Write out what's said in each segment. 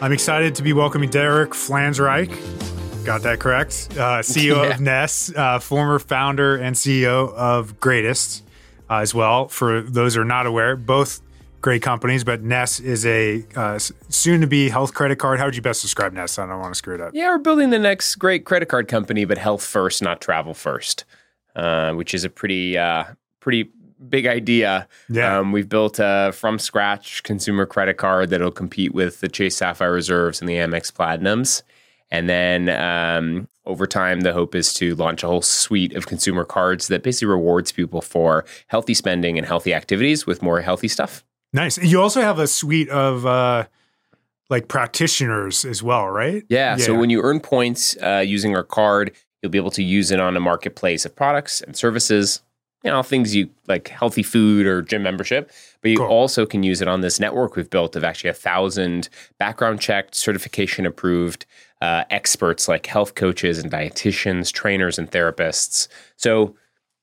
I'm excited to be welcoming Derek Flanzraich. Got that correct. Uh, CEO Yeah. of Ness, uh, former founder and CEO of Greatist uh, as well. For those who are not aware, both great companies, but Ness is a uh, soon to be health credit card. How would you best describe Ness? I don't want to screw it up. Yeah, we're building the next great credit card company, but health first, not travel first, uh, which is a pretty uh, pretty big idea. Yeah. Um, we've built a from scratch consumer credit card that'll compete with the Chase Sapphire Reserves and the Amex Platinums. And then um, over time, the hope is to launch a whole suite of consumer cards that basically rewards people for healthy spending and healthy activities with more healthy stuff. Nice. You also have a suite of uh, like practitioners as well, right? Yeah. So when you earn points uh, using our card, you'll be able to use it on a marketplace of products and services. You know, things you like healthy food or gym membership, but you Cool. also can use it on this network we've built of actually a thousand background checked, certification approved uh, experts like health coaches and dietitians, trainers and therapists. So,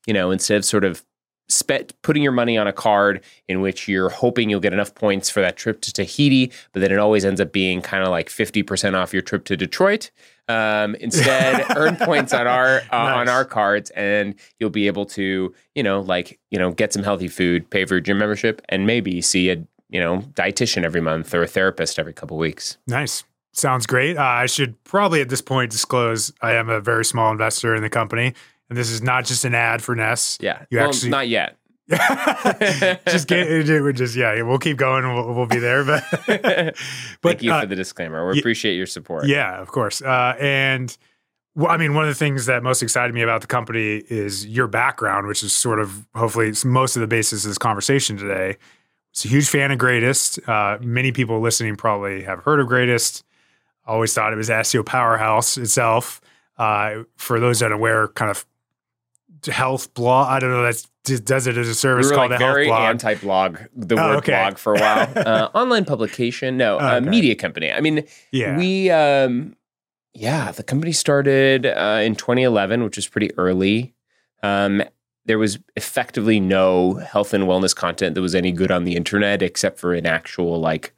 you know, instead of sort of spe- putting your money on a card in which you're hoping you'll get enough points for that trip to Tahiti, but then it always ends up being kind of like 50% off your trip to Detroit. Um, instead, earn points on our uh, on our cards, and you'll be able to, you know, like you know, get some healthy food, pay for your gym membership, and maybe see a you know dietitian every month or a therapist every couple weeks. Nice. Sounds great. Uh, I should probably at this point disclose I am a very small investor in the company, and this is not just an ad for Ness. Yeah, You well, actually- not yet. just get it. would just yeah. We'll keep going. We'll, we'll be there. But but Thank you uh, for the disclaimer. We y- appreciate your support. yeah, of course. Uh, and well, I mean, one of the things that most excited me about the company is your background, which is sort of hopefully it's most of the basis of this conversation today. It's a huge fan of Greatist. Uh, many people listening probably have heard of Greatist. Always thought it was SEO powerhouse itself. Uh, for those unaware, kind of health blog. I don't know. That's does it as a We service were called like a very blog. anti-blog, the Oh, word okay. blog for a while. uh, online publication, no, uh, Okay. media company. I mean, yeah. we, um, yeah, the company started uh, in 2011, which was pretty early. Um, there was effectively no health and wellness content that was any good on the internet, except for in actual like,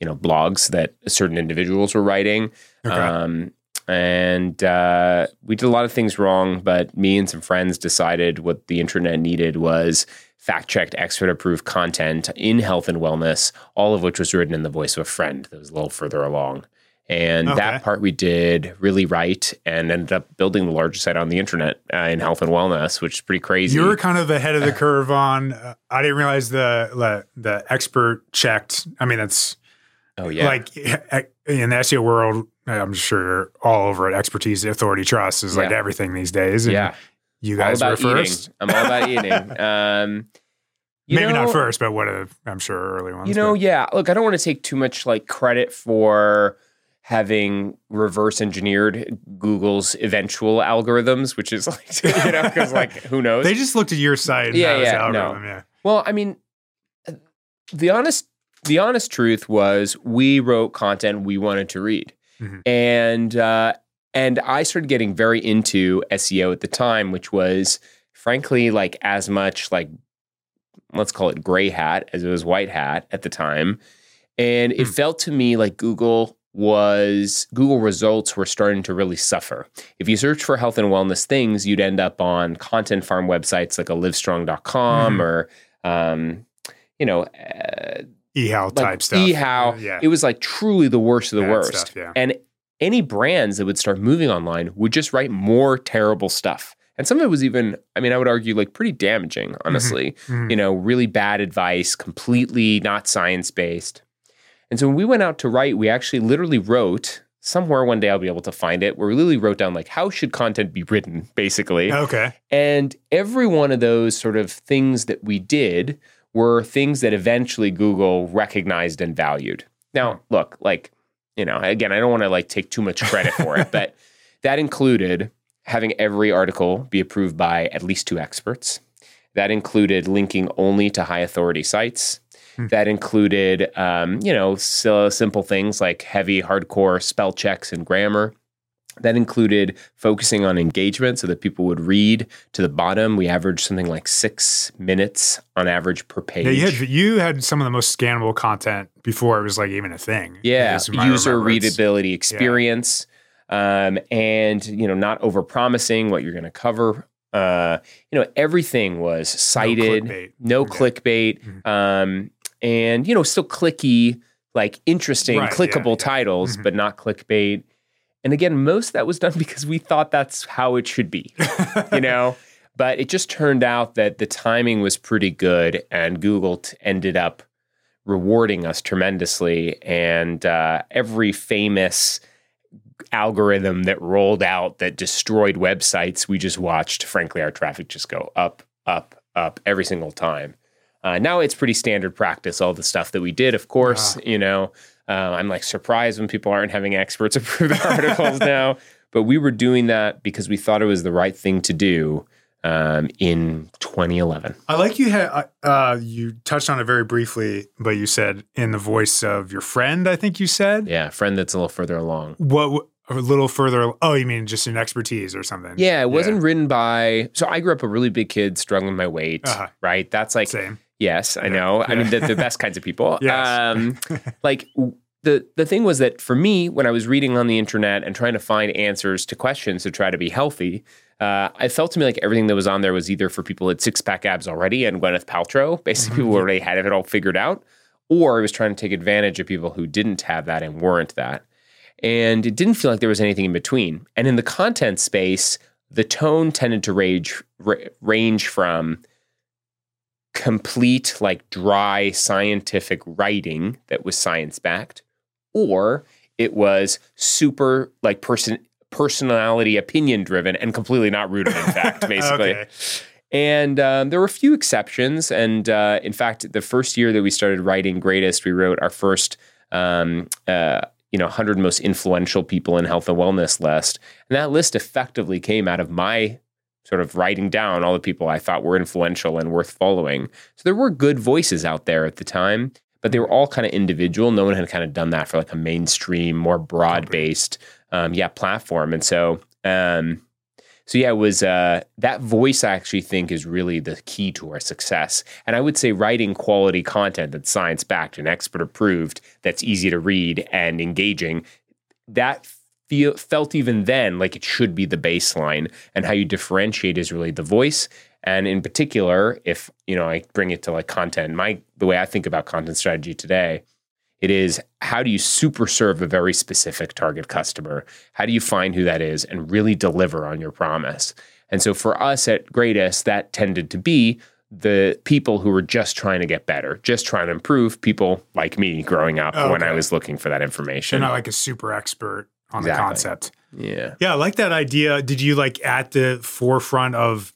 you know, blogs that certain individuals were writing. Okay. Um, and uh, we did a lot of things wrong, but me and some friends decided what the internet needed was fact checked, expert approved content in health and wellness, all of which was written in the voice of a friend that was a little further along. And Okay. that part we did really right and ended up building the largest site on the internet uh, in health and wellness, which is pretty crazy. You were kind of ahead of the curve on. Uh, I didn't realize the the, the expert checked. I mean, that's oh, yeah. like in the SEO world. I'm sure all over it. Expertise, authority, trust is like Yeah. everything these days. And yeah. you guys were about eating. first. I'm all about eating. Um, Maybe know- not first, but one of I'm sure early ones. You know, but- yeah. Look, I don't want to take too much like credit for having reverse engineered Google's eventual algorithms, which is like, you know, because like who knows? they just looked at your site. And Yeah, that was the yeah, no. algorithm, yeah. well, I mean, the honest, the honest truth was we wrote content we wanted to read, Mhm. and uh, and I started getting very into SEO at the time, which was frankly like as much like let's call it gray hat as it was white hat at the time. And it Hmm. felt to me like Google was Google results were starting to really suffer. If you search for health and wellness things, you'd end up on content farm websites like a livestrong.com Mhm. or um, you know, uh, eHow like type stuff. eHow. yeah. It was like truly the worst of the Bad worst. stuff, yeah. And any brands that would start moving online would just write more terrible stuff. And some of it was even, I mean, I would argue like pretty damaging, honestly. Mhm. You know, really bad advice, completely not science based. And so when we went out to write, we actually literally wrote somewhere one day I'll be able to find it where we literally wrote down like how should content be written, basically. Okay. And every one of those sort of things that we did were things that eventually Google recognized and valued. Now, look, like, you know, again, I don't want to like take too much credit for it, but that included having every article be approved by at least two experts. That included linking only to high authority sites. Hmm. That included, um, you know, so simple things like heavy, hardcore spell checks and grammar. That included focusing on engagement so that people would read to the bottom. We averaged something like six minutes on average per page. Yeah, you had you had some of the most scannable content before it was like even a thing. Yeah, user readability experience, um, and you know, not over promising what you're going to cover. Uh, you know, everything was cited, clickbait. no Yeah. clickbait, Mhm. um, and you know, still clicky, like interesting, Right, clickable yeah. titles, Mhm. but not clickbait. And again, most of that was done because we thought that's how it should be you know? But it just turned out that the timing was pretty good and google t- ended up rewarding us tremendously. And uh, every famous algorithm that rolled out that destroyed websites we just watched frankly our traffic just go up up up every single time. Uh, now it's pretty standard practice all the stuff that we did of course you know uh, i'm like surprised when people aren't having experts approve their articles now but we were doing that because we thought it was the right thing to do um, in 2011. I like you had uh, you touched on it very briefly, but you said in the voice of your friend. I think you said Yeah, friend that's a little further along. what a little further. Oh, you mean just an expertise or something? Yeah, it wasn't written by. So I grew up a really big kid, struggling with my weight. Uh-huh. Right, that's like same. Yes, I Yeah. know. I mean, the, the best kinds of people. Yes. Um, like the the thing was that for me, when I was reading on the internet and trying to find answers to questions to try to be healthy, uh, I felt to me like everything that was on there was either for people who had six pack abs already and Gwyneth Paltrow, basically people who already had it all figured out, or it was trying to take advantage of people who didn't have that and weren't that. And it didn't feel like there was anything in between. And in the content space, the tone tended to range ra- range from complete, like dry scientific writing that was science backed, or it was super like person personality opinion driven and completely not rooted in fact, basically. Okay. And um, there were a few exceptions. And uh, in fact, the first year that we started writing Greatist, we wrote our first, um, uh, you know, 100 most influential people in health and wellness list. And that list effectively came out of my sort of writing down all the people I thought were influential and worth following. So there were good voices out there at the time, but they were all kind of individual. No one had kind of done that for like a mainstream, more broad based, um, yeah, platform. And so, um, so yeah, it was uh, that voice. I actually think is really the key to our success. And I would say writing quality content that's science backed and expert approved, that's easy to read and engaging. That feel, felt even then like it should be the baseline. And how you differentiate is really the voice. And in particular, if you know, I bring it to like content. My the way I think about content strategy today it is how do you super serve a very specific target customer? How do you find who that is and really deliver on your promise? And so for us at Greatist, that tended to be the people who were just trying to get better, just trying to improve, people like me growing up oh, when I was looking for that information. You're not like a super expert on the concept. yeah. Yeah, I like that idea. Did you like at the forefront of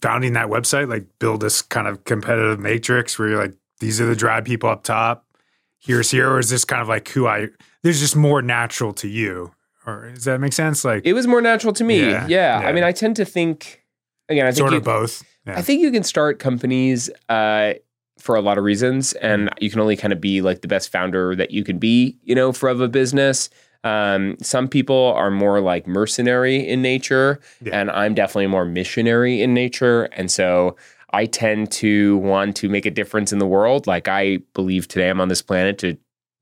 founding that website, like build this kind of competitive matrix where you're like, these are the drive people up top, here's here, or is this kind of like who I there's just more natural to you? Or does that make sense? Like It was more natural to me. Yeah, Yeah. yeah. I mean, I tend to think, again, I think sort you- of both. Yeah. I think you can start companies uh, for a lot of reasons, and you can only kind of be like the best founder that you can be, you know, for of a business. Um, some people are more like mercenary in nature, Yeah. and I'm definitely more missionary in nature. And so I tend to want to make a difference in the world. Like I believe today I'm on this planet to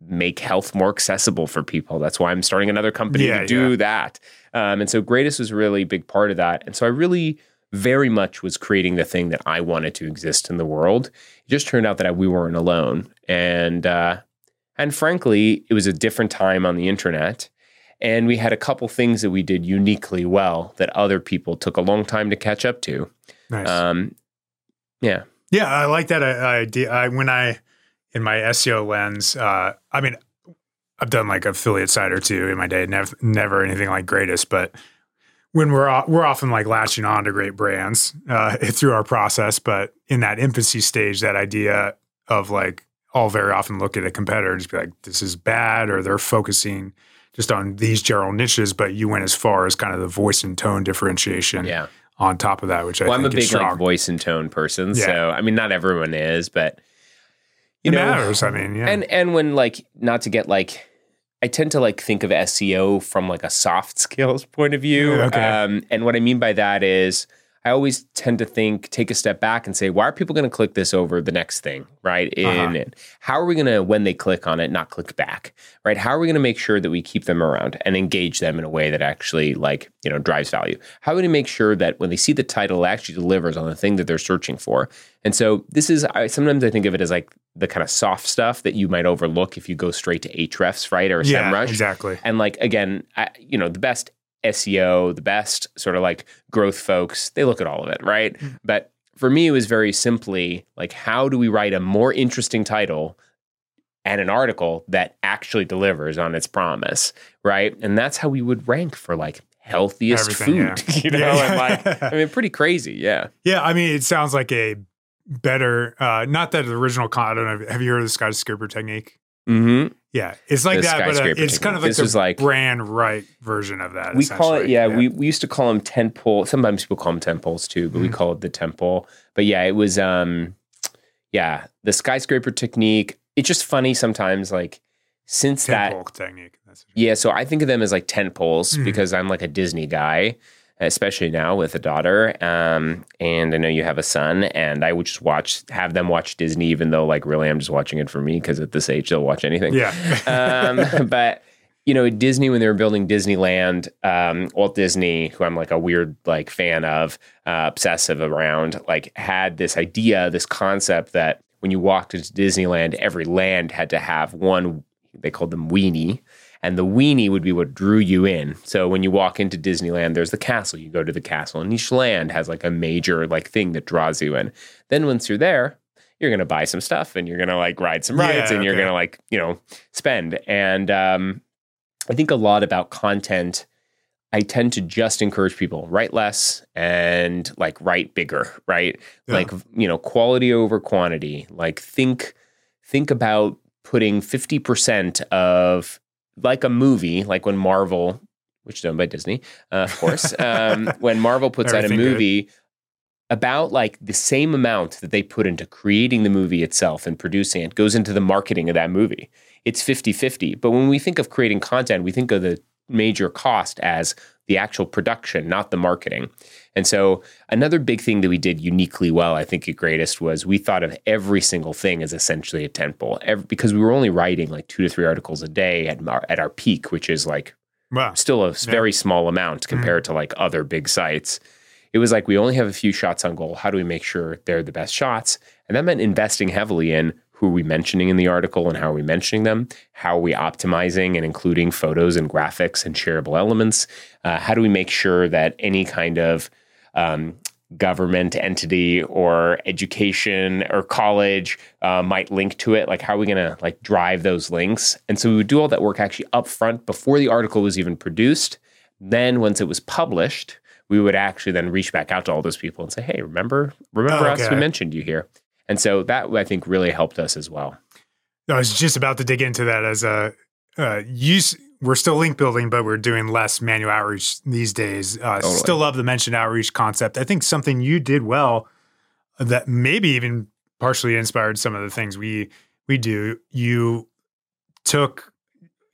make health more accessible for people. That's why I'm starting another company Yeah, to do yeah. that. Um, and so Greatist was really a big part of that. And so I really very much was creating the thing that I wanted to exist in the world. It just turned out that I, we weren't alone, and uh, and frankly, it was a different time on the internet, and we had a couple things that we did uniquely well that other people took a long time to catch up to. nice. Um, yeah, Yeah, I like that idea. I, when I, in my SEO lens, uh, I mean, I've done like affiliate site or two in my day. Never, never anything like Greatist, but when we're we're often like latching on to great brands uh, through our process, but in that infancy stage, that idea of like I'll very often look at a competitor and just be like, this is bad, or they're focusing just on these general niches, but you went as far as kind of the voice and tone differentiation yeah. on top of that, which I Well, I'm think a big like voice and tone person, Yeah. so I mean, not everyone is, but you it know, matters. I mean, yeah. and and when like not to get like I tend to like think of SEO from like a soft skills point of view. Okay. Um, and what I mean by that is I always tend to think, take a step back and say, why are people going to click this over the next thing, right? In Uh-huh. How are we going to, when they click on it, not click back, right? How are we going to make sure that we keep them around and engage them in a way that actually like, you know, drives value? How are we going to make sure that when they see the title, it actually delivers on the thing that they're searching for? And so this is, I, sometimes I think of it as like the kind of soft stuff that you might overlook if you go straight to Ahrefs, right? Or Yeah, SEMrush. exactly. And like again, I, you know, the best SEO, the best sort of like growth folks, they look at all of it, right? Mm. But for me, it was very simply like, how do we write a more interesting title and an article that actually delivers on its promise, right? And that's how we would rank for like healthiest Everything, food, yeah. you know? Yeah. And like, I mean, pretty crazy, yeah. Yeah, I mean, it sounds like a better, uh, not that the original con. I don't know. Have you heard of the skyscraper technique? Mm-hmm. Yeah, it's like that, but uh, it's kind of like this the like brand right version of that. we call it essentially. yeah, We, we used to call them tent pole sometimes people call them tent poles too but we Mhm. call it the temple but yeah it was um yeah the skyscraper technique it's just funny sometimes like since that Temple technique. That's yeah so i think of them as like tent poles Mhm. because i'm like a disney guy especially now with a daughter um, and i know you have a son and i would just watch have them watch disney even though like really i'm just watching it for me because at this age they'll watch anything yeah. um, but you know, Disney when they were building Disneyland, um, Walt Disney, who I'm like a weird like fan of, uh, obsessive around, like had this idea, this concept that when you walked into Disneyland, every land had to have one. They called them weenie, and the weenie would be what drew you in. So when you walk into Disneyland, there's the castle. You go to the castle, and each land has like a major like thing that draws you in. Then once you're there, you're gonna buy some stuff, and you're gonna like ride some rides, Yeah, and you're gonna like you know spend. And um, I think a lot about content. I tend to just encourage people write less and like write bigger, right? Yeah. Like you know, quality over quantity. Like think think about putting 50% of like a movie, like when Marvel, which is owned by Disney, uh, of course, um, when Marvel puts out a Everything good. movie, about like the same amount that they put into creating the movie itself and producing it goes into the marketing of that movie. It's 50 50. But when we think of creating content, we think of the major cost as the actual production, not the marketing. And so, another big thing that we did uniquely well, I think, at Greatist was we thought of every single thing as essentially a tentpole every, because we were only writing like two to three articles a day at our, at our peak, which is like Wow. still a very small amount mm-hmm. compared to like other big sites. It was like we only have a few shots on goal. How do we make sure they're the best shots? And that meant investing heavily in who are we mentioning in the article and how are we mentioning them? How are we optimizing and including photos and graphics and shareable elements? Uh, how do we make sure that any kind of um, government entity or education or college uh, might link to it? Like how are we going to like drive those links? And so we would do all that work actually up front before the article was even produced. Then once it was published we would actually then reach back out to all those people and say hey remember remember Oh, us? We mentioned you here and so that i think really helped us as well I was just about to dig into that as a uh, use. We're still link building, but we're doing less manual outreach these days. Uh, Totally. Still love the mentioned outreach concept. I think something you did well that maybe even partially inspired some of the things we we do. You took,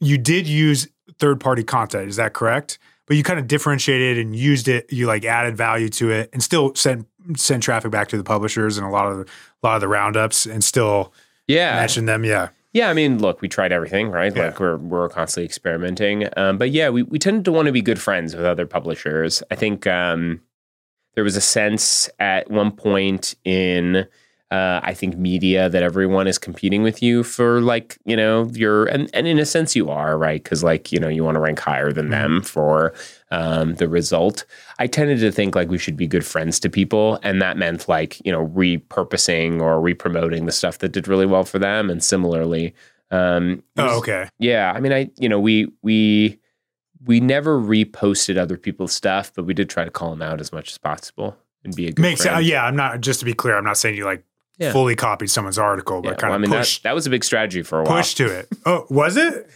you did use third party content. Is that correct? But you kind of differentiated and used it. You like added value to it, and still sent sent traffic back to the publishers and a lot of the, a lot of the roundups, and still yeah mention them. Yeah. Yeah, I mean, look, we tried everything, right? Yeah. Like we're we're constantly experimenting. Um, but yeah, we we tended to want to be good friends with other publishers. I think um, there was a sense at one point in uh, I think media that everyone is competing with you for like you know your and and in a sense you are right because like you know you want to rank higher than them for um, the result. I tended to think like we should be good friends to people, and that meant like you know repurposing or re-promoting the stuff that did really well for them, and similarly. Um, was- Oh, okay. yeah, I mean, I you know we we we never reposted other people's stuff, but we did try to call them out as much as possible and be a good Makes sense. friend. yeah, I'm not just to be clear. I'm not saying you like Yeah. fully copied someone's article, but Yeah, kind well, I of mean push that that was a big strategy for a while. push to it. Oh, was it?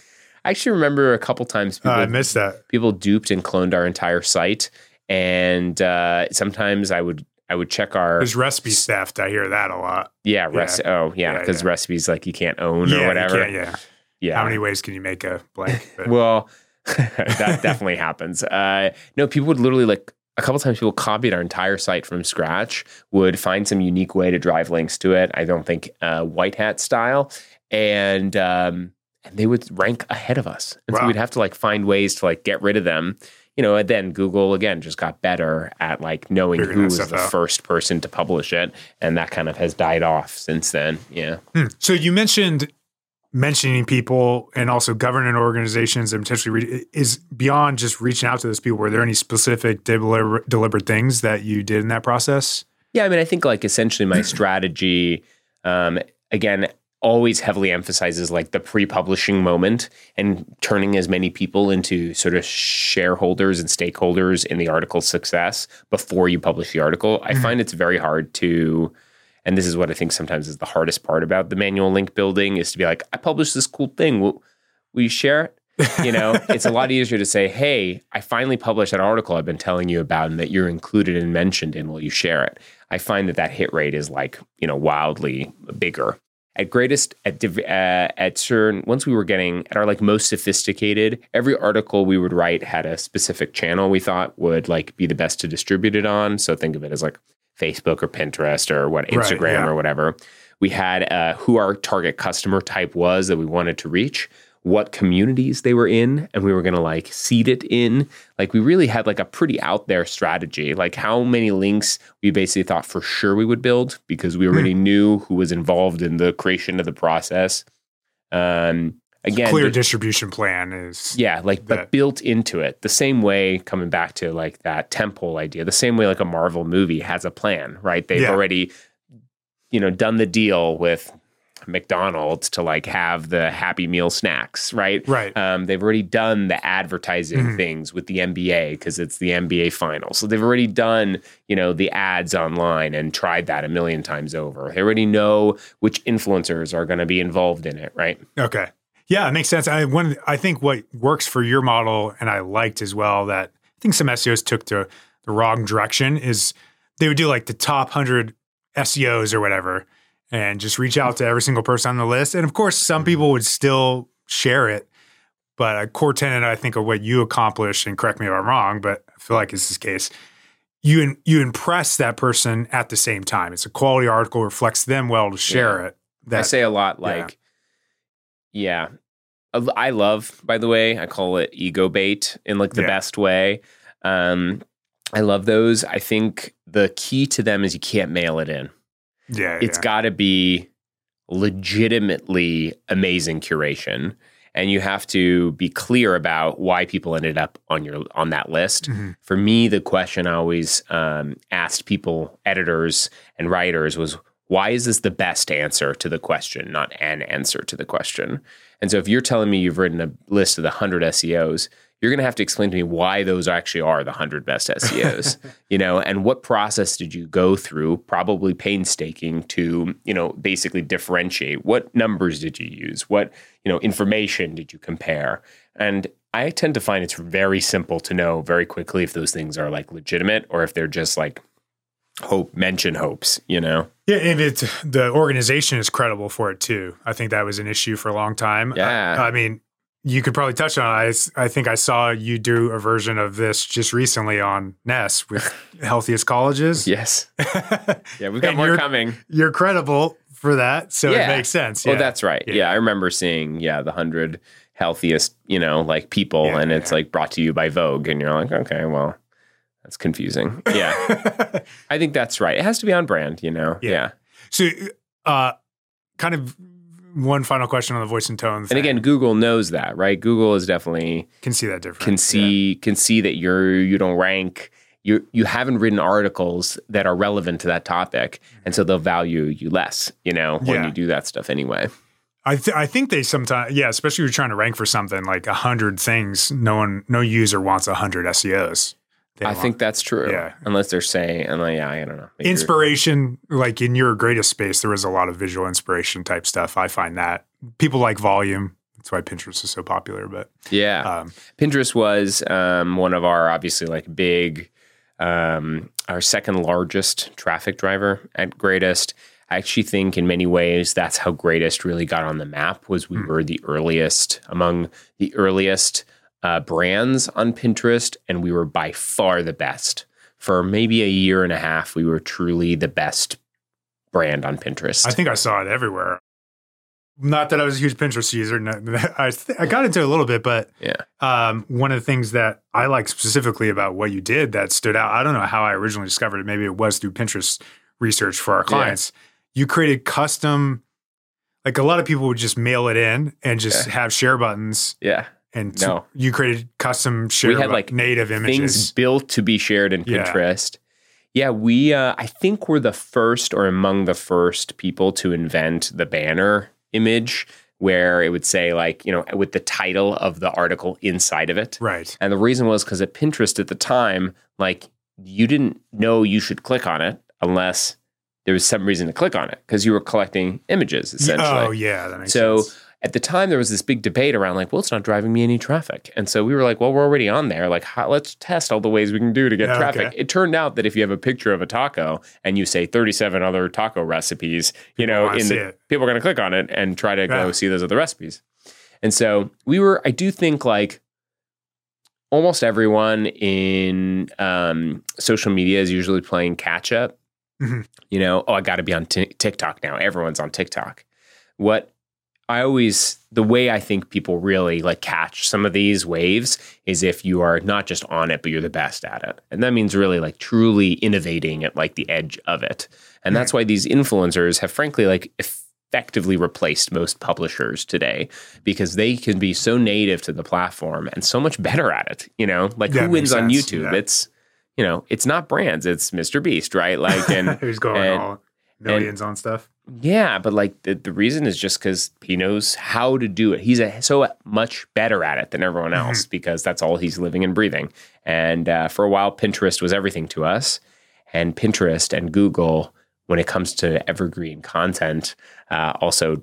I actually remember a couple times Uh, I missed that. people duped and cloned our entire site, and uh, sometimes I would I would check our There's recipe theft. I hear that a lot. yeah, rec- oh yeah Yeah, because yeah. recipes like you can't own yeah, or whatever. yeah. Yeah. How many ways can you make a blank? Well, that definitely happens. Uh, no, people would literally like a couple times people copied our entire site from scratch, would find some unique way to drive links to it. I don't think uh, white hat style, and um, and they would rank ahead of us, and so we'd have to like find ways to like get rid of them. You know, and then Google again just got better at like knowing Figuring who was the out. first person to publish it, and that kind of has died off since then. Yeah. Hmm. So you mentioned mentioning people and also governing organizations and potentially re- is beyond just reaching out to those people. Were there any specific deliber- deliberate things that you did in that process? Yeah, I mean, I think like essentially my strategy, um, again, always heavily emphasizes like the pre-publishing moment and turning as many people into sort of shareholders and stakeholders in the article's success before you publish the article. I Mhm. find it's very hard to, and this is what I think sometimes is the hardest part about the manual link building is to be like, I published this cool thing. Will, will you share it? you know, it's a lot easier to say, "Hey, I finally published that article I've been telling you about, and that you're included and mentioned in. Will you share it?" I find that that hit rate is like you know wildly bigger. At Greatist, at div- uh, at certain once we were getting at our like most sophisticated, every article we would write had a specific channel we thought would like be the best to distribute it on. So think of it as like Facebook or Pinterest or what Right, Instagram yeah. or whatever. We had uh, who our target customer type was that we wanted to reach what communities they were in and we were going to like seed it in like we really had like a pretty out there strategy like how many links we basically thought for sure we would build because we already knew who was involved in the creation of the process um again Clear the- distribution plan is yeah, like but built into it. The same way coming back to like that temple idea, the same way like a Marvel movie has a plan, right? They've Yeah. already you know done the deal with McDonald's to like have the Happy Meal snacks, right? right. Um, they've already done the advertising Mhm. things with the NBA because it's the NBA final. So they've already done, you know, the ads online and tried that a million times over. They already know which influencers are going to be involved in it, right? Okay. Yeah, it makes sense. I one I think what works for your model and I liked as well that I think some SEOs took to the wrong direction is they would do like the top 100 SEOs or whatever and just reach out to every single person on the list. And of course, some people would still share it. But a core tenet, I think, of what you accomplished, and correct me if I'm wrong, but I feel like it's this case. You you impress that person at the same time. It's a quality article, reflects them well to share it. I say a lot yeah. like, yeah. I- love, by the way, I call it ego bait in like the Yeah. best way. Um, I love those. I think the key to them is you can't mail it in. yeah, It's yeah. got to be legitimately amazing curation. And you have to be clear about why people ended up on your on that list. Mhm. For me, the question I always um, asked people, editors and writers, was why is this the best answer to the question, not an answer to the question? And so if you're telling me you've written a list of the 100 SEOs, you're going to have to explain to me why those actually are the 100 best SEOs, you know, and what process did you go through, probably painstaking to, you know, basically differentiate what numbers did you use? What, you know, information did you compare? And I tend to find it's very simple to know very quickly if those things are like legitimate or if they're just like hope mention hopes, you know. Yeah, and it's the organization is credible for it too. I think that was an issue for a long time. Yeah. I, I mean, you could probably touch on it. I, I think I saw you do a version of this just recently on Ness with healthiest colleges. Yes. Yeah, we've got more you're- coming. You're credible for that, so Yeah. it makes sense. Well, yeah. that's right. Yeah. Yeah. I remember seeing, yeah, the 100 healthiest, you know, like people and it's like brought to you by Vogue and you're like, okay, well, that's confusing. Yeah. I think that's right. It has to be on brand, you know. Yeah. Yeah. so, uh, kind of one final question on the voice and tone. And again, Google knows that, right? Google is definitely can see that difference. can Yeah. see can see that you're you don't rank you you haven't written articles that are relevant to that topic, and so they'll value you less, you know, when Yeah. you do that stuff anyway. I th- I think they sometimes yeah, especially if you're trying to rank for something like a hundred things. No one, no user wants a hundred SEOs. I want think that's true. Yeah. Unless they're saying, and like, yeah, I don't know. Maybe inspiration. Like in your Greatist space, there was a lot of visual inspiration type stuff. I find that people like volume. That's why Pinterest is so popular. But Yeah. um, Pinterest was um, one of our obviously like big, um, our second largest traffic driver at Greatist. I actually think in many ways that's how Greatist really got on the map was we Hmm. were the earliest among the earliest uh, brands on Pinterest, and we were by far the best. For maybe a year and a half, we were truly the best brand on Pinterest. I think I saw it everywhere. Not that I was a huge Pinterest user. I I got into it a little bit, but Yeah. um, one of the things that I like specifically about what you did that stood out. I don't know how I originally discovered it. Maybe it was through Pinterest research for our clients. You created custom. Like a lot of people would just mail it in and just have share buttons, yeah, and No. you created custom share we had, like, native images things built to be shared in Yeah. Pinterest. Yeah, we uh, I think we're the first or among the first people to invent the banner image where it would say like, you know, with the title of the article inside of it. Right. And the reason was because at Pinterest at the time, like you didn't know you should click on it unless there was some reason to click on it because you were collecting images essentially. Oh yeah, that makes So sense. At the time, there was this big debate around like, well, it's not driving me any traffic. And so we were like, well, we're already on there. Like, how, let's test all the ways we can do to get Yeah, traffic. okay. It turned out that if you have a picture of a taco and you say 37 other taco recipes, you know, in the, people are going to click on it and try to go see those other recipes. And so we were, I do think like almost everyone in um, social media is usually playing catch up. Mhm. You know, oh, I got to be on Tik TikTok now. Everyone's on TikTok. What I always, the way I think people really like catch some of these waves is if you are not just on it, but you're the best at it. And that means really like truly innovating at like the edge of it. And that's hmm. why these influencers have frankly like effectively replaced most publishers today because they can be so native to the platform and so much better at it. You know, like Yeah, who wins on sense. YouTube? Yeah. It's, you know, it's not brands, it's Mr. Beast, right? Like, and Who's going and- all millions on stuff? Yeah, but like the, the reason is just because he knows how to do it. He's a, so much better at it than everyone Mm-hmm. else because that's all he's living and breathing. And uh, for a while, Pinterest was everything to us. And Pinterest and Google, when it comes to evergreen content, uh, also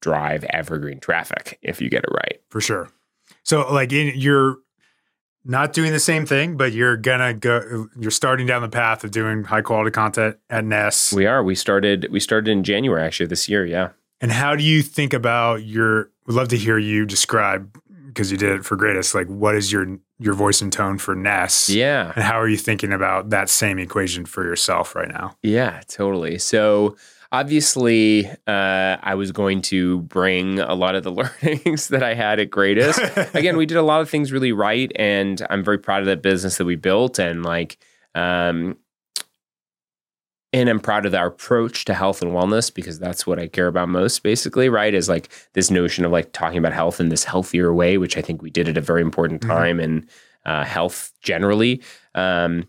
drive evergreen traffic if you get it right. for sure. So like in, you're not doing the same thing, but you're gonna go. You're starting down the path of doing high quality content at Ness. We are. We started. We started in January actually this year. Yeah. and how do you think about your? We'd love to hear you describe because you did it for Greatist. Like, what is your your voice and tone for Ness? Yeah. And how are you thinking about that same equation for yourself right now? Yeah, totally. So obviously, uh, I was going to bring a lot of the learnings that I had at Greatist. Again, we did a lot of things really right, and I'm very proud of that business that we built, and like, um, and I'm proud of our approach to health and wellness because that's what I care about most, basically. Right, is like this notion of like talking about health in this healthier way, which I think we did at a very important Mhm. time in uh, health generally. Um,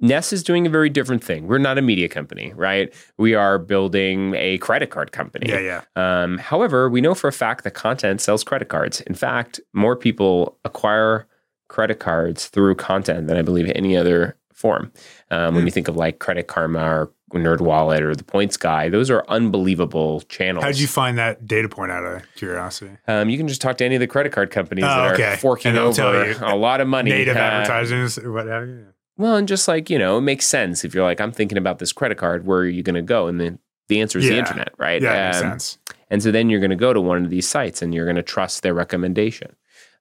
Ness is doing a very different thing. We're not a media company, right? We are building a credit card company. yeah, yeah. Um, however, we know for a fact that content sells credit cards. In fact, more people acquire credit cards through content than I believe any other form. Um, When Hmm. you think of like Credit Karma or NerdWallet or the Points Guy, those are unbelievable channels. How did you find that data point out of curiosity? Um, you can just talk to any of the credit card companies Oh, that okay. are forking And they'll tell over a lot of money. Native uh, advertisers, what have you? Well, and just like, you know, it makes sense if you're like, I'm thinking about this credit card, where are you going to go? And then the answer is the internet, right? Yeah, that makes Um, sense. And so then you're going to go to one of these sites and you're going to trust their recommendation.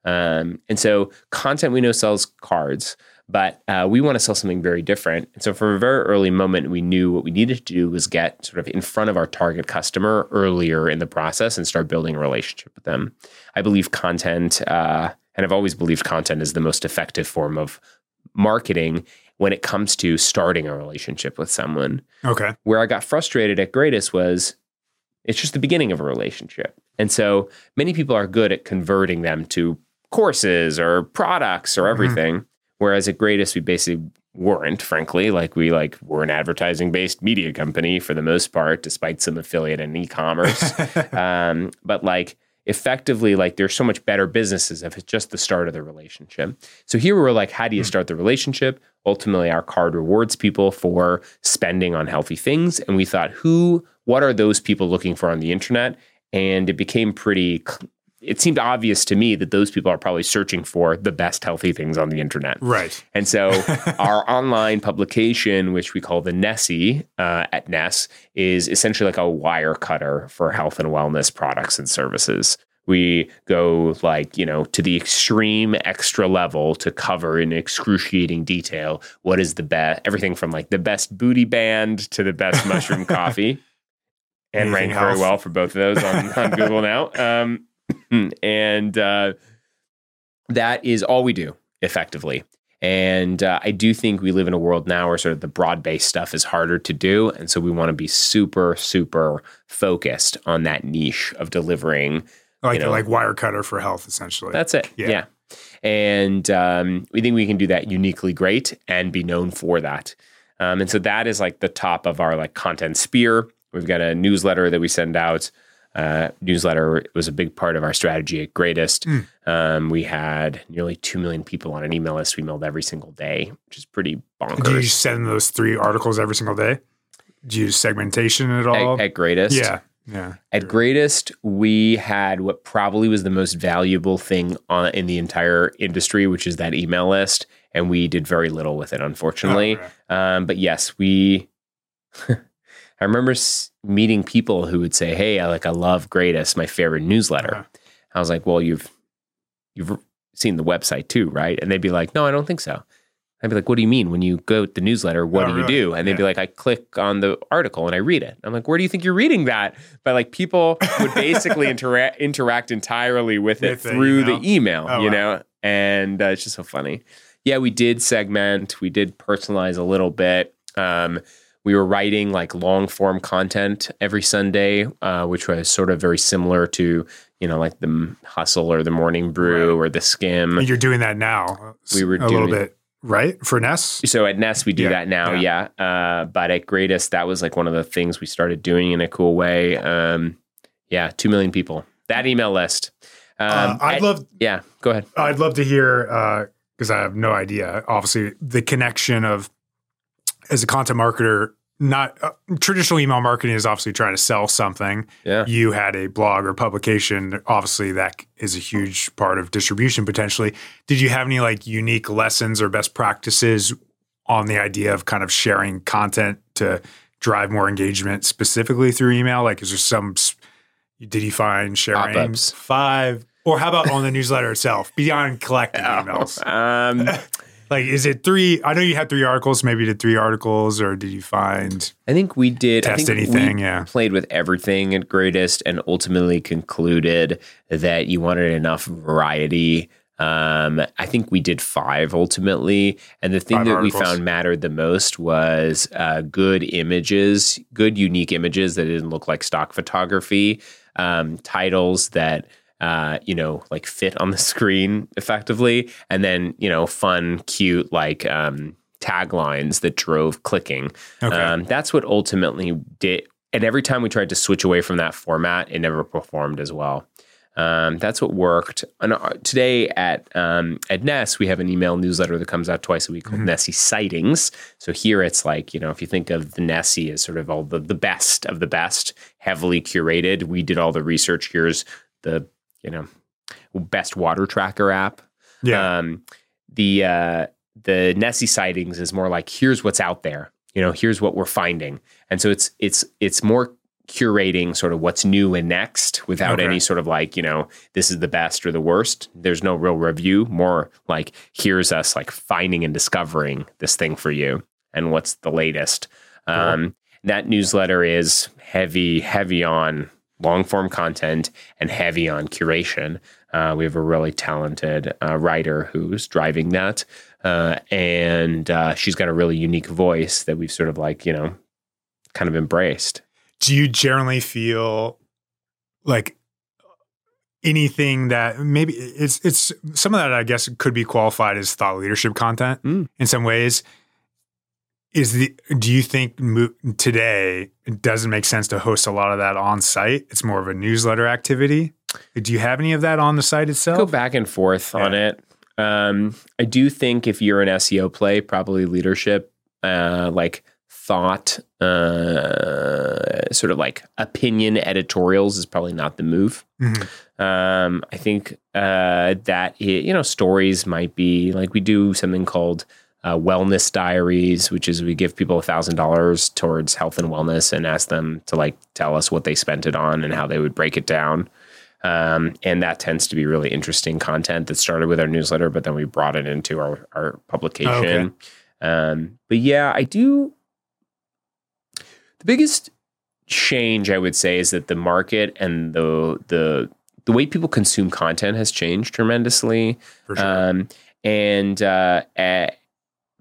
Um, and so content we know sells cards, but uh, we want to sell something very different. And so from a very early moment, we knew what we needed to do was get sort of in front of our target customer earlier in the process and start building a relationship with them. I believe content, uh, and I've always believed content is the most effective form of marketing when it comes to starting a relationship with someone Okay. where I got frustrated at Greatist was it's just the beginning of a relationship. And so many people are good at converting them to courses or products or everything. Whereas at Greatist, we basically weren't, frankly. Like we like were an advertising based media company for the most part, despite some affiliate and e-commerce. um, but like effectively, like there's so much better businesses if it's just the start of the relationship. So here we're like, how do you hmm. start the relationship? Ultimately, our card rewards people for spending on healthy things. And we thought, who, what are those people looking for on the internet? And it became pretty, it seemed obvious to me that those people are probably searching for the best healthy things on the internet. Right. And so our online publication, which we call the Nessie uh, at Ness, is essentially like a Wirecutter for health and wellness products and services. We go like, you know, to the extreme extra level to cover in excruciating detail what is the best, everything from like the best booty band to the best mushroom coffee. And Anything rank very well for both of those on, on Google now. Um, and uh, that is all we do effectively. And uh, I do think we live in a world now where sort of the broad based stuff is harder to do. And so we want to be super, super focused on that niche of delivering. Like You know. like Wirecutter for health, essentially. That's it. Yeah. Yeah. And um, we think we can do that uniquely great and be known for that. Um, and so that is like the top of our like content spear. We've got a newsletter that we send out. Uh, newsletter was a big part of our strategy at Greatist. Mm. Um, we had nearly 2 million people on an email list we mailed every single day, which is pretty bonkers. Do you send those three articles every single day? Do you use segmentation at all? at, at Greatist. yeah. Yeah. At Greatist, we had what probably was the most valuable thing on, in the entire industry, which is that email list. And we did very little with it, unfortunately. Oh, right. Um, but yes, we. I remember meeting people who would say, "Hey, I like I love Greatist, my favorite newsletter." Uh-huh. I was like, "Well, you've you've seen the website too, right?" And they'd be like, "No, I don't think so." I'd be like, "What do you mean? When you go to the newsletter, what Oh, do you really? do?" And they'd be like, "I click on the article and I read it." I'm like, "Where do you think you're reading that?" But like people would basically interact interact entirely with it With the through email? the email, Oh, you wow. know, and uh, it's just so funny. Yeah, we did segment, we did personalize a little bit. Um, we were writing like long form content every Sunday, uh, which was sort of very similar to you know like the Hustle or the Morning Brew or the Skimm. You're doing that now. We were doing a little bit, right? For Ness? So at Ness we do Yeah, that now, yeah. Uh, but at Greatist, that was like one of the things we started doing in a cool way. Um, yeah, two million people. That email list. Um, uh, I'd I- love yeah, go ahead. I'd love to hear because I have no idea. Obviously, the connection of as a content marketer, not uh, traditional email marketing is obviously trying to sell something. Yeah. You had a blog or publication. Obviously, that is a huge part of distribution potentially. Did you have any like unique lessons or best practices on the idea of kind of sharing content to drive more engagement specifically through email? Like, is there some? Did you find sharing Pop-ups. five? Or how about on the newsletter itself, beyond collecting emails? Um, Like, is it three? I know you had three articles. Maybe you did three articles, or did you find I think we did I test think anything? We yeah. played with everything at Greatist and ultimately concluded that you wanted enough variety. Um, I think we did five ultimately, and the thing Five that we found mattered the most was uh, good images, good unique images that didn't look like stock photography, um, titles that uh, you know, like fit on the screen effectively, and then you know, fun, cute, like um, taglines that drove clicking. Okay. Um, that's what ultimately did. And every time we tried to switch away from that format, it never performed as well. Um, that's what worked. And uh, today at um, at Ness, we have an email newsletter that comes out twice a week called Nessie Sightings. So here it's like you know if you think of the Nessie as sort of all the the best of the best, heavily curated. We did all the research. Here's the you know best water tracker app. yeah. Um, the uh, the Nessie sightings is more like here's what's out there. You know, here's what we're finding, and so it's it's it's more curating sort of what's new and next without Okay. any sort of like you know this is the best or the worst. There's no real review. More like here's us like finding and discovering this thing for you and what's the latest. Um, that newsletter is heavy heavy on long form content and heavy on curation. Uh, we have a really talented uh, writer who's driving that. Uh, and uh, she's got a really unique voice that we've sort of like, you know, kind of embraced. do you generally feel like anything that maybe it's it's some of that I guess could be qualified as thought leadership content Mm. in some ways. Is the do you think mo- today it doesn't make sense to host a lot of that on site? It's more of a newsletter activity. Do you have any of that on the site itself? Go back and forth on it. Um, I do think if you're an SEO play, probably leadership, uh, like thought, uh, sort of like opinion editorials is probably not the move. Mhm. Um, I think uh, that it, you know stories might be like we do something called uh, wellness diaries, which is we give people a thousand dollars towards health and wellness and ask them to like tell us what they spent it on and how they would break it down. Um, and that tends to be really interesting content that started with our newsletter, but then we brought it into our our publication. Um, but yeah, I do. The biggest change I would say is that the market and the the the way people consume content has changed tremendously. For sure. Um, and uh, eh,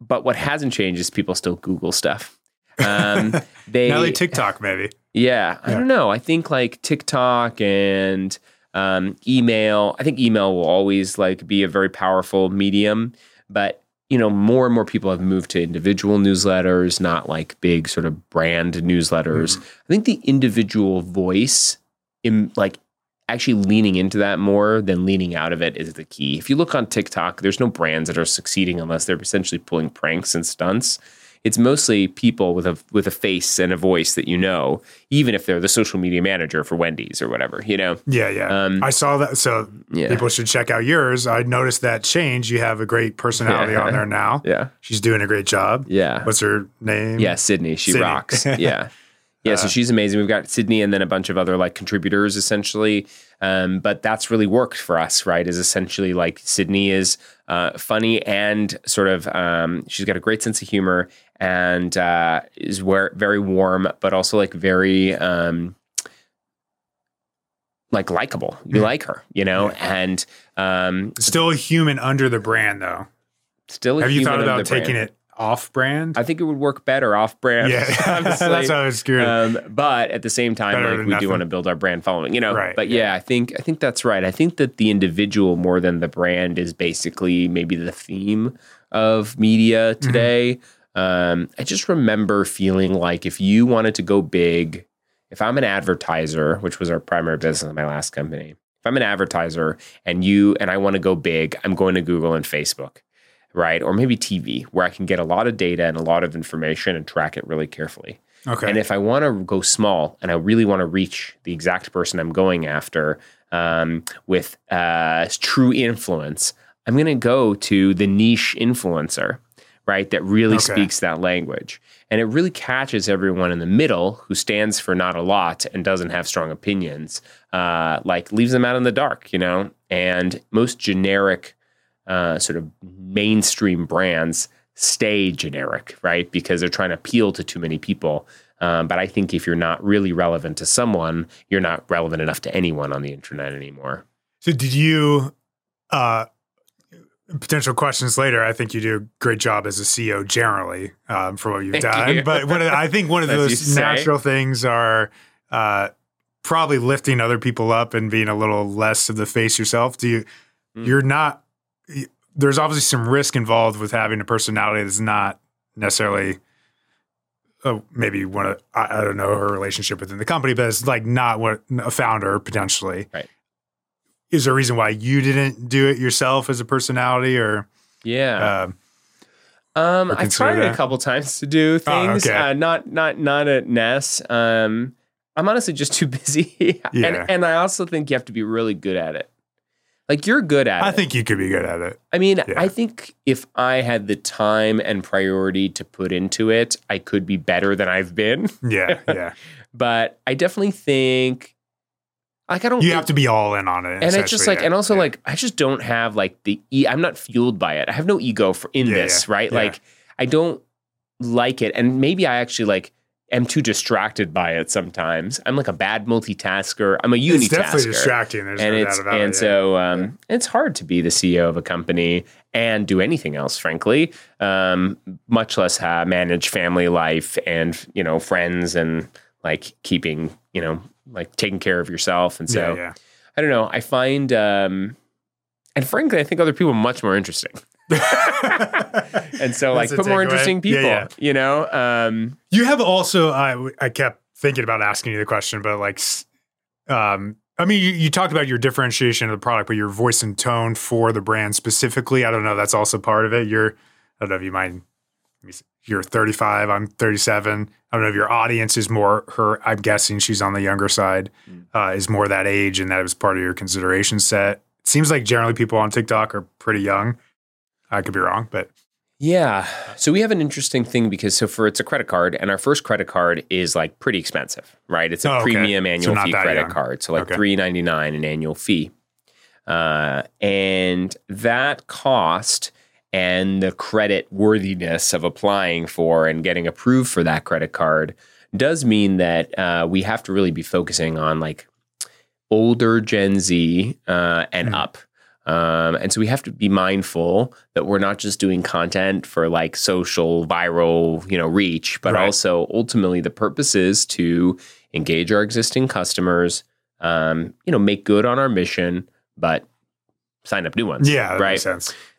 but what hasn't changed is people still Google stuff. Um, they now they TikTok maybe. yeah, I Yeah. don't know. I think like TikTok and um, email. I think email will always like be a very powerful medium, but you know, more and more people have moved to individual newsletters, not like big sort of brand newsletters. I think the individual voice, in like actually leaning into that more than leaning out of it is the key. If you look on TikTok, there's no brands that are succeeding unless they're essentially pulling pranks and stunts. It's mostly people with a with a face and a voice that you know, even if they're the social media manager for Wendy's or whatever, you know. Yeah, yeah. Um, I saw that. So Yeah. people should check out yours. I noticed that change. You have a great personality Yeah. on there now. Yeah. She's doing a great job. Yeah. What's her name? Yeah, Sydney. She Sydney. rocks. Yeah. Yeah, so Uh, she's amazing. We've got Sydney and then a bunch of other like contributors essentially. Um, but that's really worked for us, right? Is essentially like Sydney is uh, funny and sort of um, she's got a great sense of humor and uh, is where, very warm, but also like very um, like likable. You Mhm. like her, you know, and um, Still a human under the brand though. still a have you thought about taking brand. it off brand? I think it would work better off brand. yeah. honestly. That's what I was curious. um, but at the same time, like we nothing. do want to build our brand following, you know. Right, But yeah. yeah. I think I think that's right. I think that the individual more than the brand is basically maybe the theme of media Mm-hmm. today. Um, I just remember feeling like if you wanted to go big, if I'm an advertiser, which was our primary business in my last company, if I'm an advertiser and you and I want to go big, I'm going to Google and Facebook, right? Or maybe TV, where I can get a lot of data and a lot of information and track it really carefully. okay. And if I want to go small and I really want to reach the exact person I'm going after um, with uh, true influence, I'm going to go to the niche influencer, right? That really Okay. speaks that language. And it really catches everyone in the middle who stands for not a lot and doesn't have strong opinions, uh, like leaves them out in the dark, you know? And most generic, uh, sort of mainstream brands stay generic, right? Because they're trying to appeal to too many people. Um, but I think if you're not really relevant to someone, you're not relevant enough to anyone on the internet anymore. So did you uh potential questions later, I think you do a great job as a CEO generally, um, for what you've Thank done. you. But the- I think one of those natural things are uh probably lifting other people up and being a little less of the face yourself. Do you Mm. you're not there's obviously some risk involved with having a personality that's not necessarily oh, maybe one of I, I don't know her relationship within the company, but it's like not what a founder potentially. Right. Is there a reason why you didn't do it yourself as a personality, or Yeah. um, Um, I've tried that? a couple times to do Oh, things. okay. uh, not not not at Ness. Um, I'm honestly just too busy, Yeah. and and I also think you have to be really good at it. Like you're good at it. I it. think you could be good at it. I mean, Yeah. I think if I had the time and priority to put into it, I could be better than I've been. Yeah, yeah. But I definitely think, like, I don't. You think- have to be all in on it. and it's just like, yeah, and also yeah. like, I just don't have like the. E- I'm not fueled by it. I have no ego for in this, right? Like, I don't like it, and maybe I actually like am too distracted by it sometimes. I'm like a bad multitasker. I'm a unitasker it's definitely distracting. There's and no it's doubt about and it. yeah. so um, it's hard to be the CEO of a company and do anything else, frankly. Um, much less uh, manage family life and you know friends and like keeping you know like taking care of yourself. And so yeah, yeah. I don't know. I find um, and frankly, I think other people are much more interesting. And so like put more interesting Yeah, people. yeah. You know. Um, You have also, I I kept thinking about asking you the question, but like, um, I mean, you, you talked about your differentiation of the product, but your voice and tone for the brand specifically. I don't know. That's also part of it. You're, I don't know if you mind you're 35, I'm 37. I don't know if your audience is more her. I'm guessing she's on the younger side, uh, is more that age, and that was part of your consideration set. It seems like generally people on TikTok are pretty young. I could be wrong, but Yeah. So we have an interesting thing because so for it's a credit card and our first credit card is like pretty expensive, right? It's a Oh, okay. premium annual not fee credit young. card. So like Okay. three ninety nine an annual fee. Uh, and that cost and the credit worthiness of applying for and getting approved for that credit card does mean that uh, we have to really be focusing on like older Gen Z uh, and Mhm. up. Um, and so we have to be mindful that we're not just doing content for like social viral, you know, reach, but Right. also ultimately the purpose is to engage our existing customers, um, you know, make good on our mission, but sign up new ones. yeah, right.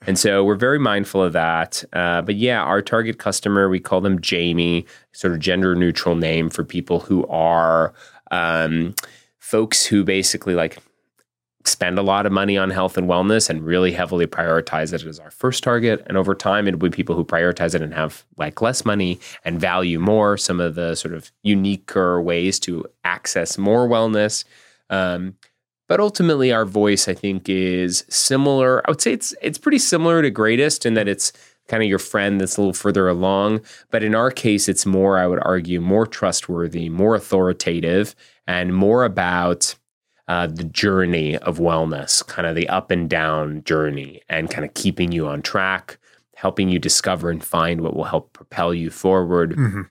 And so we're very mindful of that. Uh, but yeah, our target customer, we call them Jamie, sort of gender neutral name for people who are um, folks who basically like spend a lot of money on health and wellness and really heavily prioritize it as our first target. And over time, it'll be people who prioritize it and have like less money and value more some of the sort of uniquer ways to access more wellness. Um, but ultimately, our voice, I think, is similar. I would say it's it's pretty similar to Greatist in that it's kind of your friend that's a little further along. But in our case, it's more, I would argue, more trustworthy, more authoritative, and more about uh, the journey of wellness, kind of the up and down journey, and kind of keeping you on track, helping you discover and find what will help propel you forward hmm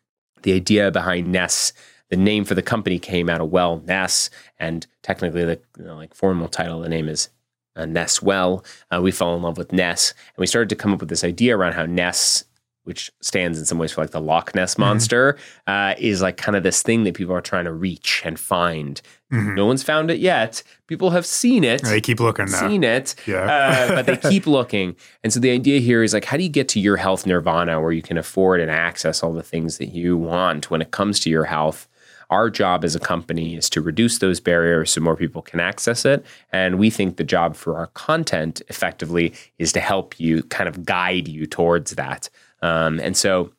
the idea behind Ness, the name for the company came out of Well Ness, and technically the you know, like formal title of the name is uh, Ness Well. Uh, we fell in love with Ness, and we started to come up with this idea around how Ness, which stands in some ways for like the Loch Ness monster, uh, is like kind of this thing that people are trying to reach and find. hmm No one's found it yet. People have seen it They keep looking though. seen it, Yeah. uh, but they keep looking. And so the idea here is like, how do you get to your health nirvana where you can afford and access all the things that you want when it comes to your health? Our job as a company is to reduce those barriers so more people can access it. And we think the job for our content effectively is to help you kind of guide you towards that. Um, and so,